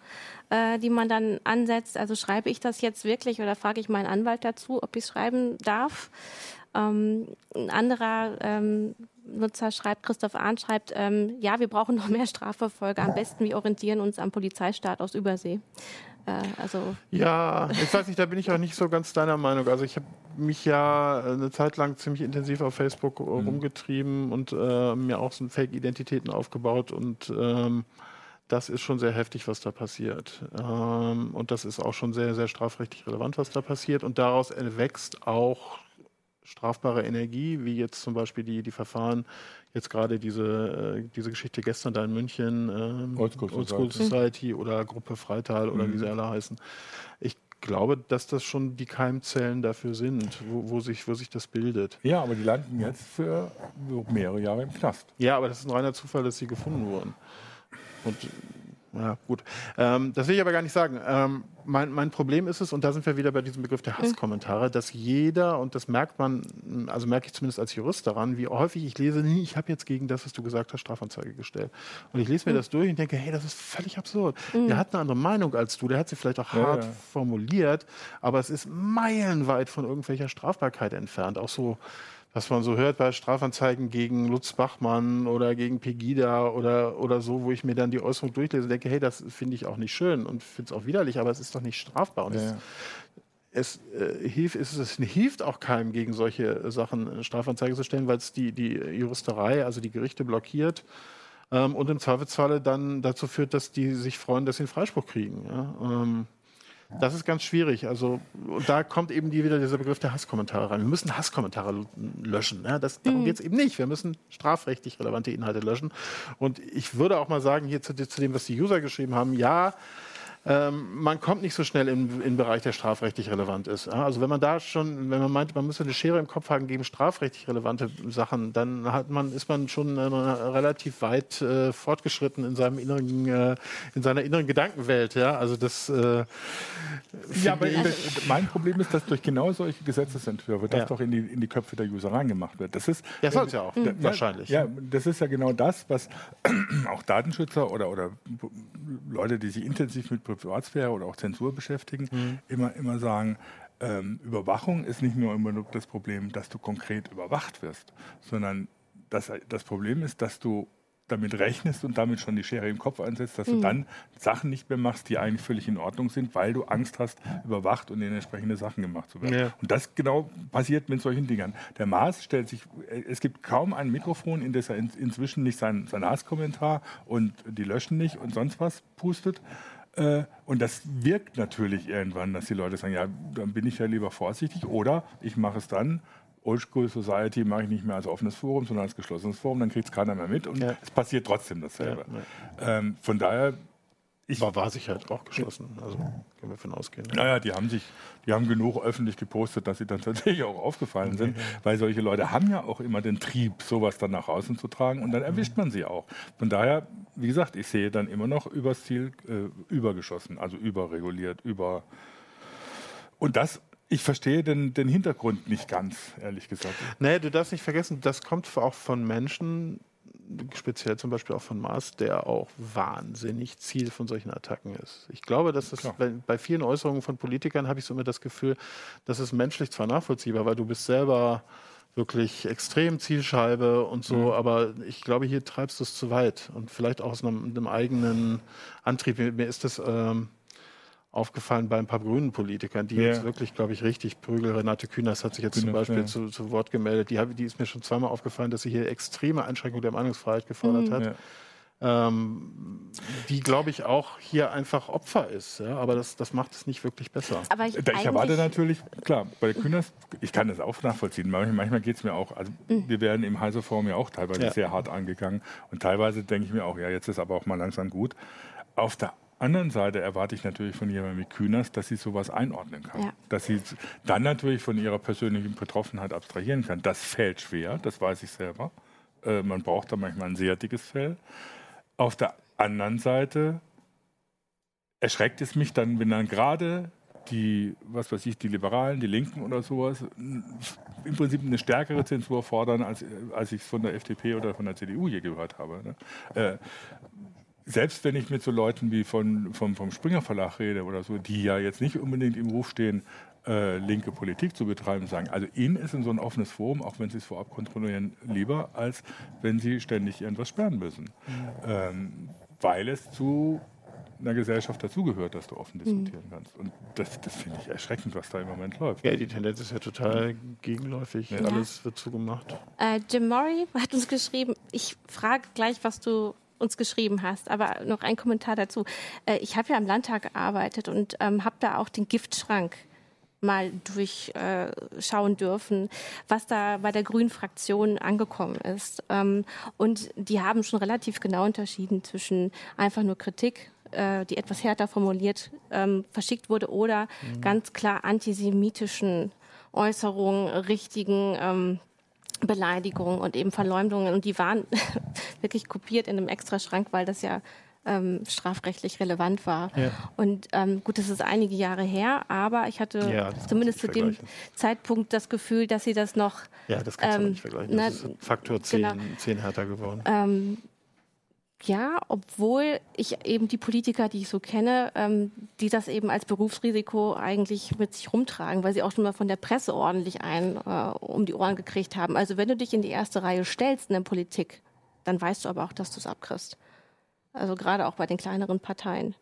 S1: äh, die man dann ansetzt. Also schreibe ich das jetzt wirklich oder frage ich meinen Anwalt dazu, ob ich schreiben darf? Ähm, ein anderer ähm, Nutzer schreibt, Christoph Ahn schreibt, ähm, ja, wir brauchen noch mehr Strafverfolger. Am besten wir orientieren uns am Polizeistaat aus Übersee. Äh, also
S3: Ja, ich weiß nicht, da bin ich auch nicht so ganz deiner Meinung. Also ich habe mich ja eine Zeit lang ziemlich intensiv auf Facebook äh, rumgetrieben und äh, mir auch so Fake-Identitäten aufgebaut und ähm, das ist schon sehr heftig, was da passiert. Ähm, und das ist auch schon sehr, sehr strafrechtlich relevant, was da passiert. Und daraus erwächst auch strafbare Energie, wie jetzt zum Beispiel die, die Verfahren, jetzt gerade diese, äh, diese Geschichte gestern da in München, ähm, Old School, Old School Society. Oder Gruppe Freital oder mhm. wie sie alle heißen. Ich glaube, dass das schon die Keimzellen dafür sind, wo, wo, sich, wo sich das bildet.
S2: Ja, aber die landen jetzt für mehrere Jahre im Knast.
S3: Ja, aber das ist ein reiner Zufall, dass sie gefunden wurden. Und ja, gut. Ähm, das will ich aber gar nicht sagen. Ähm, mein, mein, Problem ist es, und da sind wir wieder bei diesem Begriff der Hasskommentare, dass jeder, und das merkt man, also merke ich zumindest als Jurist daran, wie häufig ich lese, nee, ich habe jetzt gegen das, was du gesagt hast, Strafanzeige gestellt. Und ich lese mir mhm. das durch und denke, hey, das ist völlig absurd. Mhm. Der hat eine andere Meinung als du, der hat sie vielleicht auch hart ja. formuliert, aber es ist meilenweit von irgendwelcher Strafbarkeit entfernt. Auch so was man so hört bei Strafanzeigen gegen Lutz Bachmann oder gegen Pegida oder, oder so, wo ich mir dann die Äußerung durchlese und denke, hey, das finde ich auch nicht schön und finde es auch widerlich, aber es ist doch nicht strafbar. Und ja. es, es, äh, hilft, es, es, hilft auch keinem, gegen solche Sachen Strafanzeige zu stellen, weil es die, die Juristerei, also die Gerichte blockiert ähm, und im Zweifelsfalle dann dazu führt, dass die sich freuen, dass sie einen Freispruch kriegen. Ja? Ähm, das ist ganz schwierig. Also, und da kommt eben die, wieder dieser Begriff der Hasskommentare rein. Wir müssen Hasskommentare löschen. Ja, das, darum mhm. geht es eben nicht. Wir müssen strafrechtlich relevante Inhalte löschen. Und ich würde auch mal sagen, hier zu, zu dem, was die User geschrieben haben, ja, ähm, man kommt nicht so schnell in den Bereich, der strafrechtlich relevant ist. Also wenn man da schon, wenn man meint, man müsse eine Schere im Kopf haben gegen strafrechtlich relevante Sachen, dann hat man, ist man schon äh, relativ weit äh, fortgeschritten in seinem inneren, äh, in seiner inneren Gedankenwelt. Ja, also das. Äh,
S2: ja, aber mein Problem ist, dass durch genau solche Gesetzesentwürfe das ja. doch in die, in die Köpfe der User reingemacht wird. Das ist,
S3: ja, soll es ja auch, ja, wahrscheinlich.
S2: Ja, das ist ja genau das, was auch Datenschützer oder, oder Leute, die sich intensiv mit Privatsphäre oder auch Zensur beschäftigen, mhm. immer, immer sagen, ähm, Überwachung ist nicht nur immer das Problem, dass du konkret überwacht wirst, sondern das, das Problem ist, dass du damit rechnest und damit schon die Schere im Kopf einsetzt, dass mhm. du dann Sachen nicht mehr machst, die eigentlich völlig in Ordnung sind, weil du Angst hast, überwacht und in entsprechende Sachen gemacht zu werden. Ja. Und das genau passiert mit solchen Dingern. Der Maas stellt sich, es gibt kaum ein Mikrofon, in das er in, inzwischen nicht sein, sein Hasskommentar und die löschen nicht und sonst was pustet, äh, und das wirkt natürlich irgendwann, dass die Leute sagen, ja, dann bin ich ja lieber vorsichtig oder ich mache es dann. Old School Society mache ich nicht mehr als offenes Forum, sondern als geschlossenes Forum, dann kriegt es keiner mehr mit und ja. es passiert trotzdem dasselbe. Ja, ja. Ähm, von daher
S3: ich war, war Sicherheit auch geschlossen. Also können wir von ausgehen.
S2: Ja. Naja, die haben sich, die haben genug öffentlich gepostet, dass sie dann tatsächlich auch aufgefallen sind, mhm. weil solche Leute haben ja auch immer den Trieb, sowas dann nach außen zu tragen und dann erwischt man sie auch. Von daher, wie gesagt, ich sehe dann immer noch übers Ziel äh, übergeschossen, also überreguliert, über. Und das ich verstehe den, den Hintergrund nicht ganz, ehrlich gesagt.
S3: Nee, du darfst nicht vergessen, das kommt auch von Menschen, speziell zum Beispiel auch von Mars, der auch wahnsinnig Ziel von solchen Attacken ist. Ich glaube, dass das bei, bei, vielen Äußerungen von Politikern habe ich so immer das Gefühl, das ist menschlich zwar nachvollziehbar, weil du bist selber wirklich extrem Zielscheibe und so, mhm. aber ich glaube, hier treibst du es zu weit und vielleicht auch aus einem, einem eigenen Antrieb. Mir ist das ähm, aufgefallen bei ein paar grünen Politikern, die ja. jetzt wirklich, glaube ich, richtig prügeln. Renate Künast hat sich jetzt Künast, zum Beispiel ja. zu, zu, Wort gemeldet. Die, die, ist mir schon zweimal aufgefallen, dass sie hier extreme Einschränkungen der Meinungsfreiheit gefordert mhm. hat. Ja. Ähm, die, glaube ich, auch hier einfach Opfer ist. Ja? Aber das, das macht es nicht wirklich besser.
S2: Aber ich, ich erwarte natürlich, klar, bei Kühners, ich kann das auch nachvollziehen. Manchmal geht es mir auch, also mhm. wir werden im Heise Forum ja auch teilweise ja. sehr hart angegangen. Und teilweise denke ich mir auch, ja, jetzt ist aber auch mal langsam gut. Auf der anderen Seite erwarte ich natürlich von jemandem wie Kühners, dass sie sowas einordnen kann. Ja. Dass sie dann natürlich von ihrer persönlichen Betroffenheit abstrahieren kann. Das fällt schwer, das weiß ich selber. Äh, man braucht da manchmal ein sehr dickes Fell. Auf der anderen Seite erschreckt es mich dann, wenn dann gerade die, was weiß ich, die Liberalen, die Linken oder sowas, im Prinzip eine stärkere Zensur fordern, als, als ich es von der FDP oder von der CDU je gehört habe. Ne? Äh, selbst wenn ich mit so Leuten wie von, vom, vom Springer Verlag rede oder so, die ja jetzt nicht unbedingt im Ruf stehen, äh, linke Politik zu betreiben, sagen, also ihnen ist in so ein offenes Forum, auch wenn sie es vorab kontrollieren, lieber, als wenn sie ständig irgendwas sperren müssen. Mhm. Ähm, weil es zu einer Gesellschaft dazugehört, dass du offen diskutieren mhm. kannst. Und das, das finde ich erschreckend, was da im Moment läuft.
S3: Ja, die Tendenz ist ja total gegenläufig. Ja. Alles wird zugemacht.
S1: Äh, Jim Murray hat uns geschrieben, ich frage gleich, was du uns geschrieben hast. Aber noch ein Kommentar dazu. Äh, ich habe ja im Landtag gearbeitet und ähm, habe da auch den Giftschrank mal durchschauen dürfen, was da bei der Grünen Fraktion angekommen ist. Ähm, und die haben schon relativ genau unterschieden zwischen einfach nur Kritik äh, die etwas härter formuliert ähm, verschickt wurde oder mhm. ganz klar antisemitischen Äußerungen, richtigen ähm, Beleidigungen und eben Verleumdungen. Und die waren wirklich kopiert in einem Extraschrank, weil das ja ähm, strafrechtlich relevant war. Ja. Und ähm, gut, das ist einige Jahre her, aber ich hatte ja, zumindest zu dem Zeitpunkt das Gefühl, dass sie das noch.
S3: Ja, das kannst du ähm, nicht vergleichen. Das na, ist Faktor 10, genau, 10 härter geworden. Ähm,
S1: ja, obwohl ich eben die Politiker, die ich so kenne, ähm, die das eben als Berufsrisiko eigentlich mit sich rumtragen, weil sie auch schon mal von der Presse ordentlich ein äh, um die Ohren gekriegt haben. Also wenn du dich in die erste Reihe stellst in der Politik, dann weißt du aber auch, dass du es abkriegst. Also gerade auch bei den kleineren Parteien.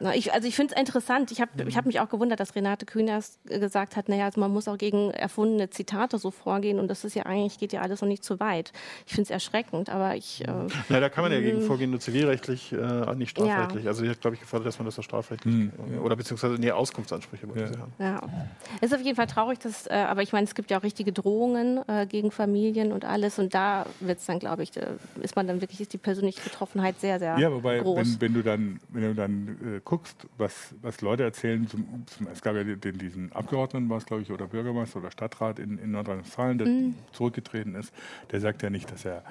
S1: Na, ich, also ich finde es interessant. Ich habe ich hab mich auch gewundert, dass Renate Künast gesagt hat, naja, also man muss auch gegen erfundene Zitate so vorgehen und das ist ja eigentlich, geht ja alles noch nicht zu weit. Ich finde es erschreckend, aber ich... Äh,
S3: ja, da kann man ja gegen mm. vorgehen, nur zivilrechtlich, äh, nicht strafrechtlich. Ja. Also sie hat, glaube ich, gefordert, dass man das auch strafrechtlich mhm. oder beziehungsweise nee, Auskunftsansprüche ja. haben.
S1: Ja. Es ist auf jeden Fall traurig, dass, äh, aber ich meine, es gibt ja auch richtige Drohungen äh, gegen Familien und alles und da wird es dann, glaube ich, ist man dann wirklich, ist die persönliche Betroffenheit sehr, sehr ja, wobei, groß.
S2: Wenn, wenn du dann, wenn du dann äh, guckst, was, was Leute erzählen, zum, zum, es gab ja den, diesen Abgeordneten, war es glaube ich, oder Bürgermeister oder Stadtrat in, in Nordrhein-Westfalen, der mhm. zurückgetreten ist, der sagt ja nicht, dass er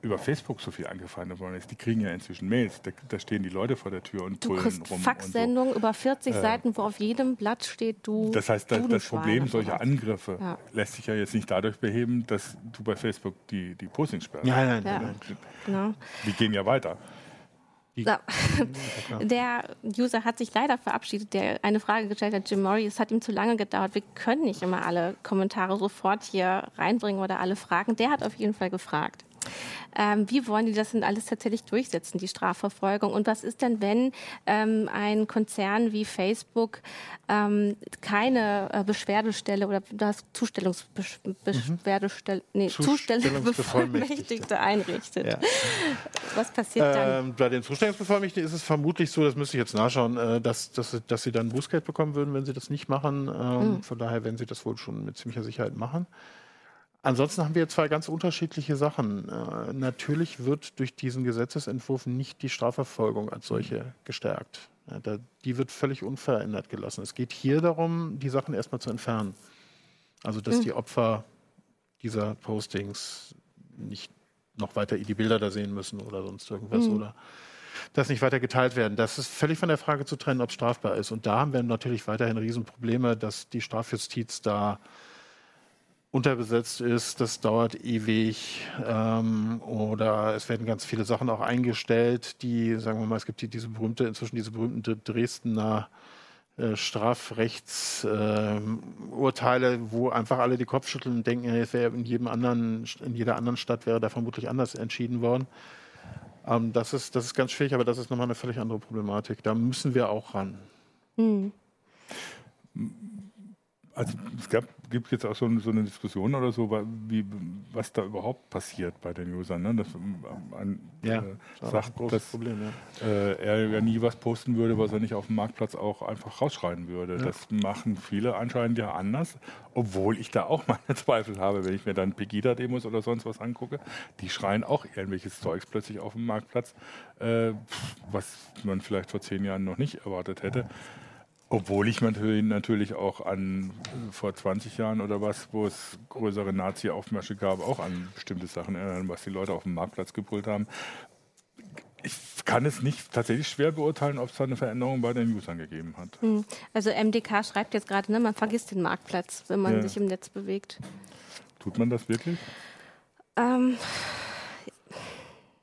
S2: über Facebook so viel angefeindet worden ist. Die kriegen ja inzwischen Mails. Da, da stehen die Leute vor der Tür und
S1: brüllen rum. Faxsendung so. über 40 äh, Seiten, wo auf jedem Blatt steht, du.
S2: Das heißt, das, das Problem solcher Angriffe ja. lässt sich ja jetzt nicht dadurch beheben, dass du bei Facebook die, die Postings sperrst.
S3: Ja, nein, ja. nein.
S2: Genau. Die gehen ja weiter.
S1: So. Der User hat sich leider verabschiedet, der eine Frage gestellt hat, Jim Murray, es hat ihm zu lange gedauert. Wir können nicht immer alle Kommentare sofort hier reinbringen oder alle Fragen. Der hat auf jeden Fall gefragt. Ähm, wie wollen die das denn alles tatsächlich durchsetzen, die Strafverfolgung? Und was ist denn, wenn ähm, ein Konzern wie Facebook ähm, keine äh, Beschwerdestelle oder das Zustellungsbeschwerdestelle, mhm. nee, Zustellungsbevollmächtigte einrichtet? Ja. Was passiert dann?
S3: Ähm, bei den Zustellungsbevollmächtigten ist es vermutlich so, das müsste ich jetzt nachschauen, äh, dass, dass, dass sie dann Bußgeld bekommen würden, wenn sie das nicht machen. Mhm. Von daher werden sie das wohl schon mit ziemlicher Sicherheit machen. Ansonsten haben wir zwei ganz unterschiedliche Sachen. Äh, natürlich wird durch diesen Gesetzesentwurf nicht die Strafverfolgung als solche gestärkt. Ja, da, die wird völlig unverändert gelassen. Es geht hier darum, die Sachen erstmal zu entfernen. Also, dass mhm. die Opfer dieser Postings nicht noch weiter die Bilder da sehen müssen oder sonst irgendwas mhm. oder dass nicht weiter geteilt werden. Das ist völlig von der Frage zu trennen, ob es strafbar ist. Und da haben wir natürlich weiterhin Riesenprobleme, dass die Strafjustiz da unterbesetzt ist, das dauert ewig ähm, oder es werden ganz viele Sachen auch eingestellt, die, sagen wir mal, es gibt die, diese berühmte, inzwischen diese berühmten Dresdner äh, Strafrechtsurteile, äh, wo einfach alle die Kopf schütteln und denken, es wäre in jedem anderen, in jeder anderen Stadt wäre da vermutlich anders entschieden worden. Ähm, das, ist, das ist ganz schwierig, aber das ist nochmal eine völlig andere Problematik. Da müssen wir auch ran. Hm
S2: also es gab, gibt jetzt auch so, so, eine Diskussion oder so, wie, was da überhaupt passiert bei den Usern. Ne? Dass man ja, äh, sagt, dass Problem, ja. äh, er ja nie was posten würde, was er nicht auf dem Marktplatz auch einfach rausschreien würde. Ja. Das machen viele anscheinend ja anders, obwohl ich da auch meine Zweifel habe, wenn ich mir dann Pegida-Demos oder sonst was angucke. Die schreien auch irgendwelches Zeugs plötzlich auf dem Marktplatz, äh, was man vielleicht vor zehn Jahren noch nicht erwartet hätte. Obwohl ich natürlich auch an vor 20 Jahren oder was, wo es größere Nazi-Aufmärsche gab, auch an bestimmte Sachen erinnern, was die Leute auf dem Marktplatz gebrüllt haben. Ich kann es nicht tatsächlich schwer beurteilen, ob es da eine Veränderung bei den Usern gegeben hat. Hm.
S1: Also MDK schreibt jetzt gerade, ne, man vergisst den Marktplatz, wenn man ja. sich im Netz bewegt.
S2: Tut man das wirklich?
S1: Ähm,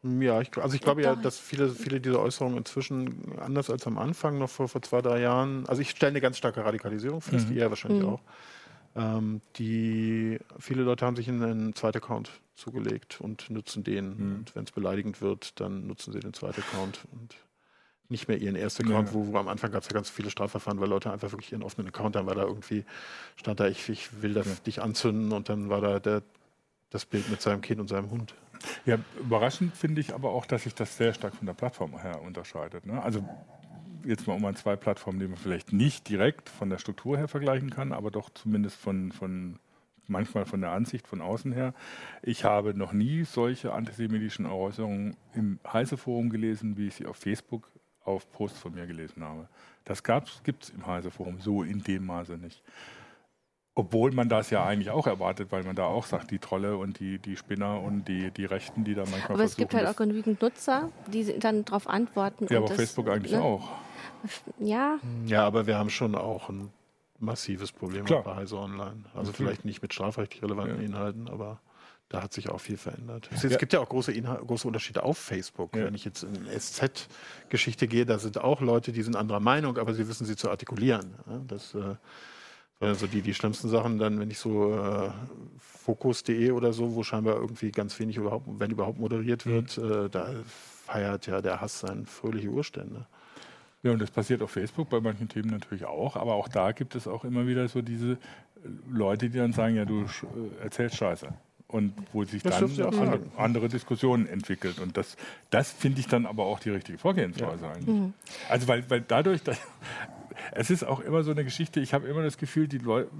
S3: ja, ich, also ich glaube ja, dass viele, viele dieser Äußerungen inzwischen anders als am Anfang, noch vor, vor zwei, drei Jahren, also ich stelle eine ganz starke Radikalisierung fest, mhm. ihr wahrscheinlich mhm. auch. Ähm, die, viele Leute haben sich einen zweiten Account zugelegt und nutzen den. Mhm. Und wenn es beleidigend wird, dann nutzen sie den zweiten Account und nicht mehr ihren ersten Account, ja. wo, wo, am Anfang gab es ja ganz viele Strafverfahren, weil Leute einfach wirklich ihren offenen Account haben, weil da irgendwie stand da, ich, ich will da ja. dich anzünden und dann war da der, das Bild mit seinem Kind und seinem Hund.
S2: Ja, überraschend finde ich aber auch, dass sich das sehr stark von der Plattform her unterscheidet. Ne? Also jetzt mal um an zwei Plattformen, die man vielleicht nicht direkt von der Struktur her vergleichen kann, aber doch zumindest von, von manchmal von der Ansicht von außen her. Ich habe noch nie solche antisemitischen Äußerungen im Heise-Forum gelesen, wie ich sie auf Facebook auf Posts von mir gelesen habe. Das gibt es im Heise-Forum so in dem Maße nicht. Obwohl man das ja eigentlich auch erwartet, weil man da auch sagt, die Trolle und die, die Spinner und die, die Rechten, die da manchmal
S1: Aber es gibt halt auch genügend Nutzer, die dann darauf antworten.
S2: Ja, aber Facebook eigentlich ne? auch.
S1: Ja.
S3: Ja, aber wir haben schon auch ein massives Problem Klar. bei Heise Online. Also vielleicht nicht mit strafrechtlich relevanten ja. Inhalten, aber da hat sich auch viel verändert. Es, ja. gibt ja auch große, große Unterschiede auf Facebook. Ja. Wenn ich jetzt in SZ-Geschichte gehe, da sind auch Leute, die sind anderer Meinung, aber sie wissen sie zu artikulieren. Das äh, also die, die schlimmsten Sachen dann, wenn ich so äh, Fokus.de oder so, wo scheinbar irgendwie ganz wenig überhaupt, wenn überhaupt moderiert wird, mhm. äh, da feiert ja der Hass seine fröhliche Urstände.
S2: Ja, und das passiert auf Facebook bei manchen Themen natürlich auch, aber auch da gibt es auch immer wieder so diese Leute, die dann sagen, ja, du äh, erzählst Scheiße. Und wo sich das dann andere, andere, Diskussionen entwickelt. Und das, das finde ich dann aber auch die richtige Vorgehensweise ja. eigentlich. Mhm. Also weil, weil dadurch, dass, es ist auch immer so eine Geschichte, ich habe immer das Gefühl, die Leute,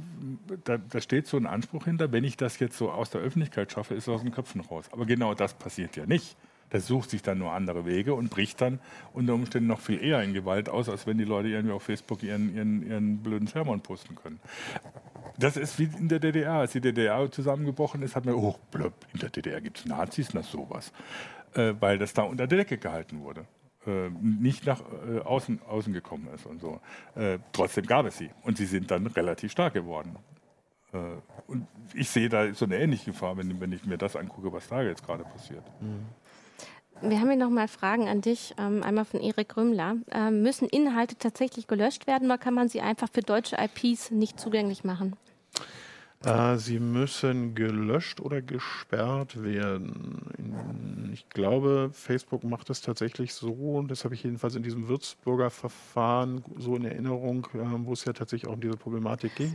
S2: da, da, steht so ein Anspruch hinter, wenn ich das jetzt so aus der Öffentlichkeit schaffe, ist es aus den Köpfen raus. Aber genau das passiert ja nicht. Das sucht sich dann nur andere Wege und bricht dann unter Umständen noch viel eher in Gewalt aus, als wenn die Leute irgendwie auf Facebook ihren, ihren, ihren blöden Sermon posten können. Das ist wie in der DDR. Als die DDR zusammengebrochen ist, hat man, oh, blöb, in der DDR gibt es Nazis, na sowas. Äh, weil das da unter der Decke gehalten wurde. Äh, nicht nach äh, außen, außen gekommen ist und so. Äh, trotzdem gab es sie. Und sie sind dann relativ stark geworden. Äh, und ich sehe da so eine ähnliche Gefahr, wenn, wenn ich mir das angucke, was da jetzt gerade passiert. Mhm.
S1: Wir haben hier nochmal Fragen an dich, ähm, einmal von Erik Rümmler. Ähm, müssen Inhalte tatsächlich gelöscht werden oder kann man sie einfach für deutsche IPs nicht zugänglich machen?
S3: Äh, sie müssen gelöscht oder gesperrt werden. Ich glaube, Facebook macht es tatsächlich so, und das habe ich jedenfalls in diesem Würzburger Verfahren so in Erinnerung, äh, wo es ja tatsächlich auch um diese Problematik ging.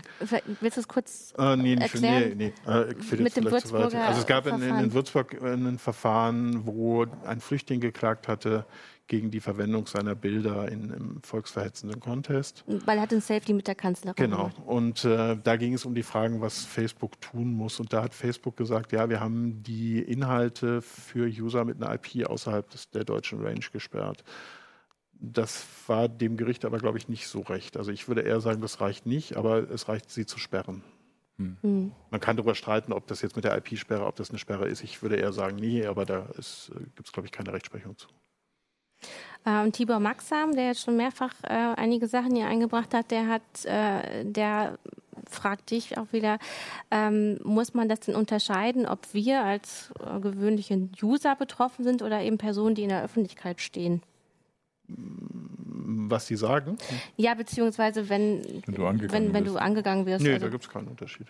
S1: Willst du es kurz
S3: äh, nee,
S1: erklären?
S3: Nee, nee, äh, Mit dem Würzburger Also es gab in, in, in Würzburg ein Verfahren, wo ein Flüchtling geklagt hatte, gegen die Verwendung seiner Bilder in, im volksverhetzenden Contest.
S1: Weil er hat ein Selfie mit der Kanzlerin.
S3: Genau. Und äh, da ging es um die Fragen, was Facebook tun muss. Und da hat Facebook gesagt, ja, wir haben die Inhalte für User mit einer IP außerhalb des, der deutschen Range gesperrt. Das war dem Gericht aber, glaube ich, nicht so recht. Also ich würde eher sagen, das reicht nicht, aber es reicht, sie zu sperren. Hm. hm. Man kann darüber streiten, ob das jetzt mit der IP-Sperre, ob das eine Sperre ist. Ich würde eher sagen, nee, aber da äh, gibt es, glaube ich, keine Rechtsprechung zu.
S1: Ähm, Tibor Maxam, der jetzt schon mehrfach äh, einige Sachen hier eingebracht hat, der hat, äh, der fragt dich auch wieder, ähm, muss man das denn unterscheiden, ob wir als äh, gewöhnliche User betroffen sind oder eben Personen, die in der Öffentlichkeit stehen?
S3: Was sie sagen?
S1: Ja, beziehungsweise wenn, wenn, du, angegangen wenn, wenn du angegangen wirst.
S3: Nee, also da gibt es keinen Unterschied.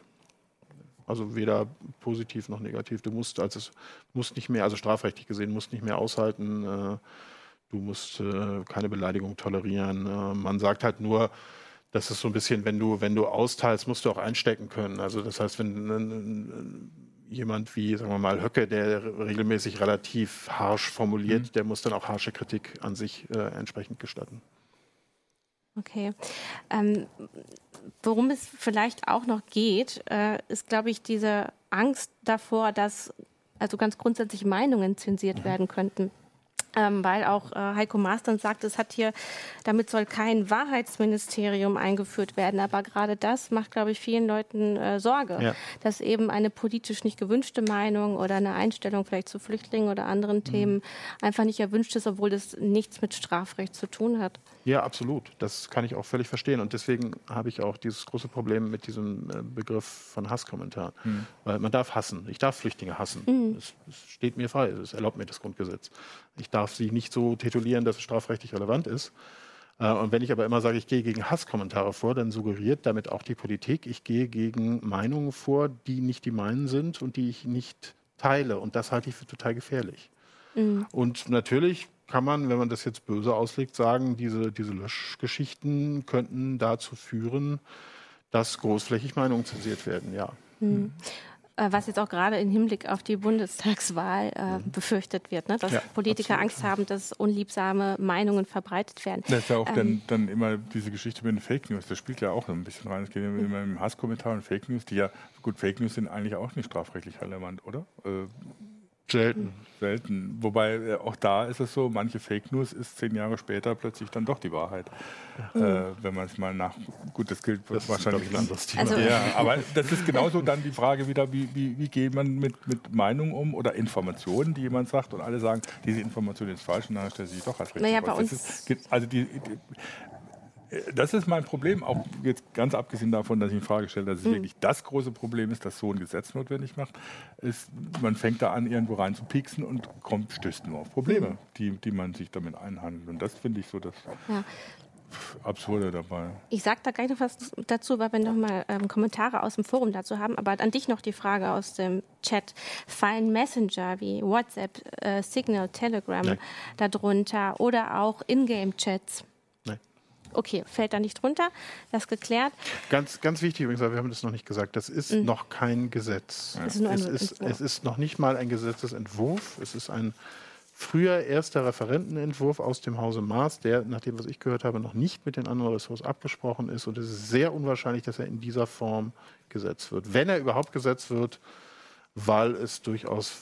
S3: Also weder positiv noch negativ. Du musst, also es musst nicht mehr, also strafrechtlich gesehen, musst nicht mehr aushalten, äh, du musst äh, keine Beleidigung tolerieren. Äh, man sagt halt nur, das ist so ein bisschen, wenn du, wenn du austeilst, musst du auch einstecken können. Also das heißt, wenn jemand wie, sagen wir mal, Höcke, der regelmäßig relativ harsch formuliert, mhm. der muss dann auch harsche Kritik an sich äh, entsprechend gestatten.
S1: Okay. Ähm, worum es vielleicht auch noch geht, äh, ist, glaube ich, diese Angst davor, dass also ganz grundsätzlich Meinungen zensiert mhm. werden könnten ähm, weil auch äh, Heiko Maas dann sagt, es hat hier, damit soll kein Wahrheitsministerium eingeführt werden. Aber gerade das macht, glaube ich, vielen Leuten äh, Sorge, ja. dass eben eine politisch nicht gewünschte Meinung oder eine Einstellung vielleicht zu Flüchtlingen oder anderen mhm. Themen einfach nicht erwünscht ist, obwohl das nichts mit Strafrecht zu tun hat.
S3: Ja, absolut. Das kann ich auch völlig verstehen. Und deswegen habe ich auch dieses große Problem mit diesem äh, Begriff von Hasskommentaren. Mhm. Weil man darf hassen. Ich darf Flüchtlinge hassen. Mhm. Das, das steht mir frei. Das erlaubt mir das Grundgesetz. Ich darf sie nicht so titulieren, dass es strafrechtlich relevant ist. Äh, und wenn ich aber immer sage, ich gehe gegen Hasskommentare vor, dann suggeriert damit auch die Politik, ich gehe gegen Meinungen vor, die nicht die meinen sind und die ich nicht teile. Und das halte ich für total gefährlich. Mhm. Und natürlich kann man, wenn man das jetzt böse auslegt, sagen, diese, diese Löschgeschichten könnten dazu führen, dass großflächig Meinungen zensiert werden, ja. Mhm.
S1: äh, was jetzt auch gerade im Hinblick auf die Bundestagswahl äh, mhm. befürchtet wird, ne? dass ja, Politiker absolut. Angst haben, dass unliebsame Meinungen verbreitet werden.
S2: Das ist ja auch ähm, dann, dann, immer diese Geschichte mit den Fake News, das spielt ja auch ein bisschen rein. Es geht mhm. immer im Hasskommentar und Fake News, die ja, gut, Fake News sind eigentlich auch nicht strafrechtlich relevant, oder? Äh,
S3: Selten.
S2: Selten. Wobei äh, auch da ist es so, manche Fake News ist zehn Jahre später plötzlich dann doch die Wahrheit. Ja. Äh, wenn man es mal nach. Gut, das gilt das wahrscheinlich ein anderes Thema. Also ja, aber das ist genauso dann die Frage wieder, wie, wie, wie geht man mit, mit Meinungen um oder Informationen, die jemand sagt und alle sagen, diese Information ist falsch und dann stellt sich doch als richtig
S1: naja, bei uns
S2: ist, also die, die, das ist mein Problem, auch jetzt ganz abgesehen davon, dass ich in Frage stelle, dass es mhm. wirklich das große Problem ist, das so ein Gesetz notwendig macht, ist, man fängt da an, irgendwo rein zu pieksen und kommt, stößt nur auf Probleme, mhm. die, die man sich damit einhandelt. Und das finde ich so das ja. Absurde dabei.
S1: Ich sage da gleich noch was dazu, weil wir noch mal ähm, Kommentare aus dem Forum dazu haben. Aber an dich noch die Frage aus dem Chat. Fallen Messenger wie WhatsApp, äh, Signal, Telegram Nein. darunter oder auch Ingame-Chats? Okay, fällt da nicht drunter. Das geklärt.
S3: Ganz, ganz wichtig übrigens, wir haben das noch nicht gesagt, das ist mhm. noch kein Gesetz. Es ist, es, ist, es ist noch nicht mal ein Gesetzesentwurf. Es ist ein früher erster Referentenentwurf aus dem Hause Maas, der, nach dem, was ich gehört habe, noch nicht mit den anderen Ressorts abgesprochen ist. Und es ist sehr unwahrscheinlich, dass er in dieser Form gesetzt wird. Wenn er überhaupt gesetzt wird, weil es durchaus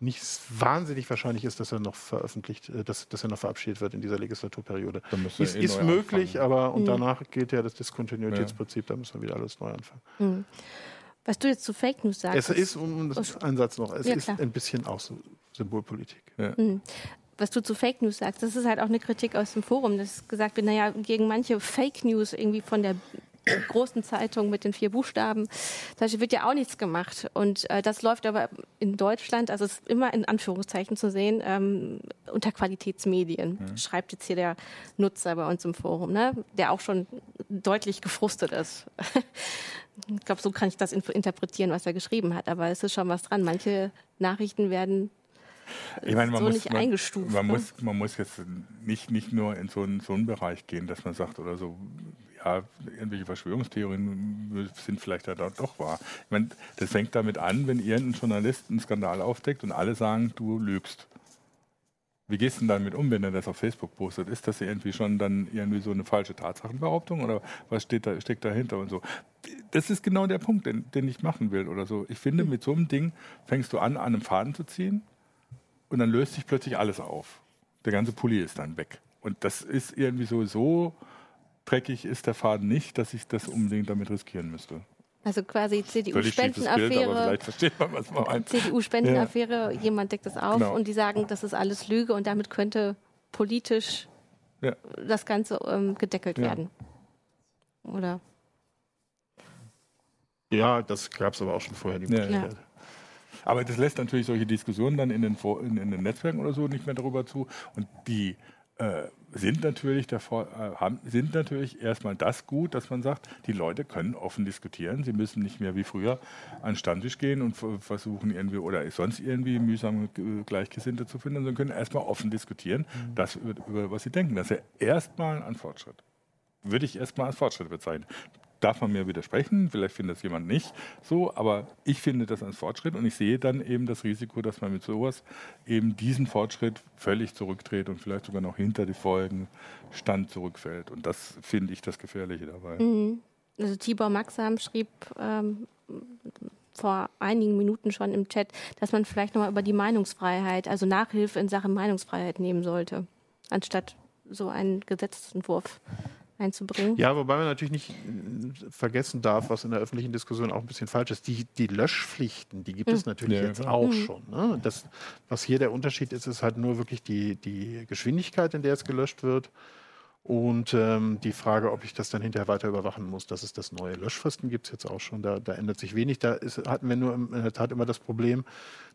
S3: nicht wahnsinnig wahrscheinlich ist, dass er noch veröffentlicht, äh, dass, dass er noch verabschiedet wird in dieser Legislaturperiode. Ist, eh ist möglich, anfangen. aber und mhm. danach gilt ja das Diskontinuitätsprinzip, da müssen wir wieder alles neu anfangen. Mhm.
S1: Was du jetzt zu Fake News sagst.
S3: Es ist, um das ein Satz noch, es ja, ist ein bisschen auch so Symbolpolitik. Ja.
S1: Mhm was du zu Fake News sagst, das ist halt auch eine Kritik aus dem Forum, dass gesagt wird, naja, gegen manche Fake News irgendwie von der großen Zeitung mit den vier Buchstaben. Da wird ja auch nichts gemacht. Und äh, das läuft aber in Deutschland, also es ist immer in Anführungszeichen zu sehen, ähm, unter Qualitätsmedien, mhm. schreibt jetzt hier der Nutzer bei uns im Forum, ne? der auch schon deutlich gefrustet ist. ich glaube, so kann ich das interpretieren, was er geschrieben hat. Aber es ist schon was dran. Manche Nachrichten werden
S2: ich meine, man so muss, nicht man, eingestuft. Man, ne? muss, man muss jetzt nicht, nicht nur in so einen, so einen Bereich gehen, dass man sagt oder so, ja, irgendwelche Verschwörungstheorien sind vielleicht ja doch wahr. Ich meine, das fängt damit an, wenn irgendein Journalist einen Skandal aufdeckt und alle sagen, du lügst. Wie gehst du denn damit um, wenn er das auf Facebook postet? Ist das irgendwie schon dann irgendwie so eine falsche Tatsachenbehauptung oder was steht da, steckt dahinter und so? Das ist genau der Punkt, den, den ich machen will oder so. Ich finde, mit so einem Ding fängst du an, an einem Faden zu ziehen und dann löst sich plötzlich alles auf. Der ganze Pulli ist dann weg. Und das ist irgendwie so, so dreckig ist der Faden nicht, dass ich das unbedingt damit riskieren müsste.
S1: Also quasi CDU-Spendenaffäre. CDU-Spendenaffäre, ja. jemand deckt das auf genau. und die sagen, das ist alles Lüge und damit könnte politisch ja. das Ganze ähm, gedeckelt ja. werden. Oder?
S3: Ja, das gab es aber auch schon vorher, die Möglichkeit.
S2: Aber das lässt natürlich solche Diskussionen dann in den, in, in den Netzwerken oder so nicht mehr darüber zu. Und die äh, sind natürlich, der, äh, haben, sind natürlich erstmal das gut, dass man sagt, die Leute können offen diskutieren. Sie müssen nicht mehr wie früher an den Stammtisch gehen und versuchen irgendwie oder sonst irgendwie mühsam Gleichgesinnte zu finden, sondern können erstmal offen diskutieren, mhm. das über, über was sie denken. Das ist ja erstmal ein Fortschritt würde ich erstmal als Fortschritt bezeichnen darf man mir widersprechen, vielleicht findet das jemand nicht so, aber ich finde das als Fortschritt und ich sehe dann eben das Risiko, dass man mit sowas eben diesen Fortschritt völlig zurückdreht und vielleicht sogar noch hinter die Folgen Stand zurückfällt. Und das finde ich das Gefährliche dabei. Mhm.
S1: Also Tibor Maxam schrieb ähm, vor einigen Minuten schon im Chat, dass man vielleicht nochmal über die Meinungsfreiheit, also Nachhilfe in Sachen Meinungsfreiheit nehmen sollte, anstatt so einen Gesetzentwurf einzubringen.
S3: Ja, wobei man natürlich nicht äh, vergessen darf, was in der öffentlichen Diskussion auch ein bisschen falsch ist. Die, die Löschpflichten, die gibt mhm. es natürlich ja, jetzt auch mhm. schon. Ne? Das, was hier der Unterschied ist, ist halt nur wirklich die, die Geschwindigkeit, in der es gelöscht wird. Und ähm, die Frage, ob ich das dann hinterher weiter überwachen muss, das ist das neue. Löschfristen gibt es jetzt auch schon, da, da, ändert sich wenig. Da ist, hatten wir nur in der Tat immer das Problem,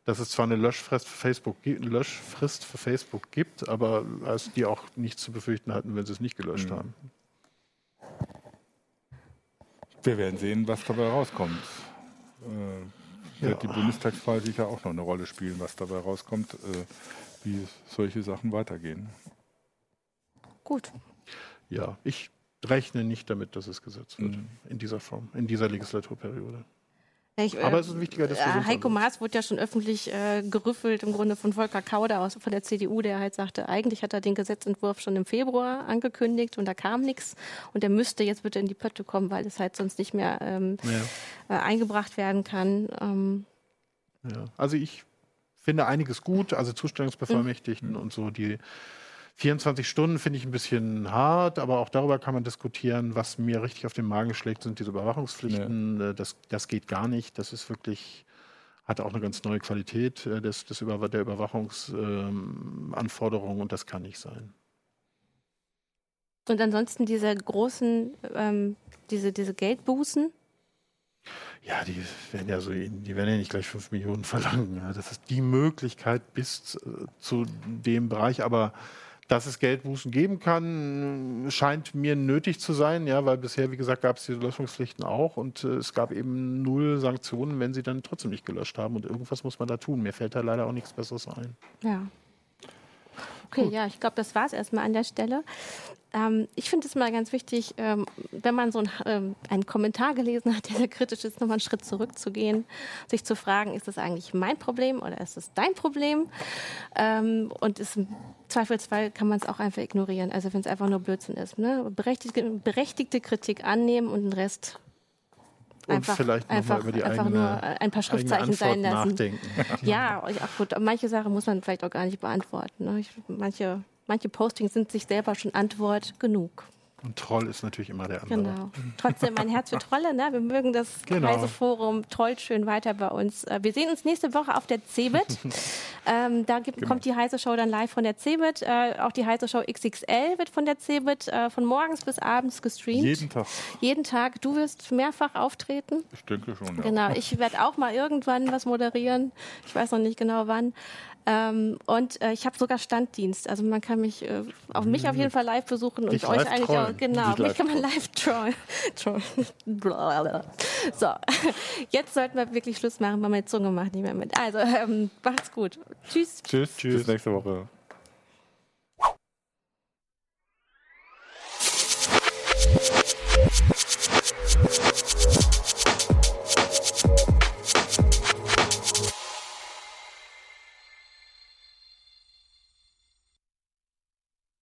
S3: dass es zwar eine Löschfrist für Facebook, eine Löschfrist für Facebook gibt, aber als die auch nichts zu befürchten hatten, wenn sie es nicht gelöscht mhm. haben.
S2: Wir werden sehen, was dabei rauskommt. Äh, wird ja. die Bundestagswahl sicher auch noch eine Rolle spielen, was dabei rauskommt, äh, wie solche Sachen weitergehen.
S1: Gut.
S3: Ja, ich rechne nicht damit, dass es gesetzt wird mhm. in dieser Form, in dieser Legislaturperiode.
S1: Ich,
S3: Aber es ist ein wichtiger Diskussionsanlass.
S1: Heiko Maas wurde ja schon öffentlich äh, gerüffelt, im Grunde von Volker Kauder aus, von der CDU, der halt sagte, eigentlich hat er den Gesetzentwurf schon im Februar angekündigt und da kam nichts. Und der müsste jetzt bitte in die Pötte kommen, weil es halt sonst nicht mehr ähm, ja. äh, eingebracht werden kann. Ähm.
S3: Ja. Also ich finde einiges gut, also Zustellungsbevollmächtigten mhm. und so, die 24 Stunden finde ich ein bisschen hart, aber auch darüber kann man diskutieren. Was mir richtig auf den Magen schlägt, sind diese Überwachungspflichten. Ja. Äh, das, das geht gar nicht. Das ist wirklich, hat auch eine ganz neue Qualität äh, des, des Über, der Überwachungsanforderungen ähm, und das kann nicht sein.
S1: Und ansonsten diese großen, ähm, diese, diese Geldbußen,
S3: ja, die werden ja so, die werden ja nicht gleich 5 Millionen verlangen. Ja, das ist die Möglichkeit bis äh, zu dem Bereich, aber dass es Geldbußen geben kann, scheint mir nötig zu sein, ja, weil bisher, wie gesagt, gab es diese Löschungspflichten auch und äh, es gab eben null Sanktionen, wenn sie dann trotzdem nicht gelöscht haben und irgendwas muss man da tun. Mir fällt da leider auch nichts Besseres ein.
S1: Ja. Okay, Gut. ja, ich glaube, das war es erstmal an der Stelle. Ähm, ich finde es mal ganz wichtig, ähm, wenn man so ein, ähm, einen Kommentar gelesen hat, der sehr kritisch ist, nochmal einen Schritt zurückzugehen, sich zu fragen, ist das eigentlich mein Problem oder ist es dein Problem? Ähm, und ist, im Zweifelsfall kann man es auch einfach ignorieren, also wenn es einfach nur Blödsinn ist. Ne? Berechtigte, berechtigte Kritik annehmen und den Rest
S3: und einfach, vielleicht nochmal über die einfach eigene, nur
S1: ein paar Schriftzeichen sein lassen.
S3: Nachdenken.
S1: ja, ach gut, manche Sachen muss man vielleicht auch gar nicht beantworten. Ne? Ich, manche manche Postings sind sich selber schon Antwort genug.
S3: Und Troll ist natürlich immer der andere.
S1: Genau. Trotzdem mein Herz für Trolle. Ne? Wir mögen das genau. Reiseforum. Trollt schön weiter bei uns. Äh, wir sehen uns nächste Woche auf der CeBIT. ähm, da gibt, genau. kommt die Heise Show dann live von der CeBIT. Äh, auch die Heise Show XXL wird von der CeBIT äh, von morgens bis abends gestreamt.
S3: Jeden Tag.
S1: Jeden Tag. Du wirst mehrfach auftreten.
S2: Ich denke schon. Ja.
S1: Genau. Ich werde auch mal irgendwann was moderieren. Ich weiß noch nicht genau wann. Ähm, und äh, ich habe sogar Standdienst. Also man kann mich äh, auf mich auf jeden Fall live besuchen
S3: und
S1: euch eigentlich
S3: trollen.
S1: auch. Genau,
S3: Dich
S1: mich kann man live trollen. so, jetzt sollten wir wirklich Schluss machen, weil meine Zunge macht nicht mehr mit. Also ähm, macht's gut. Tschüss.
S2: Tschüss. Tschüss. Bis nächste Woche.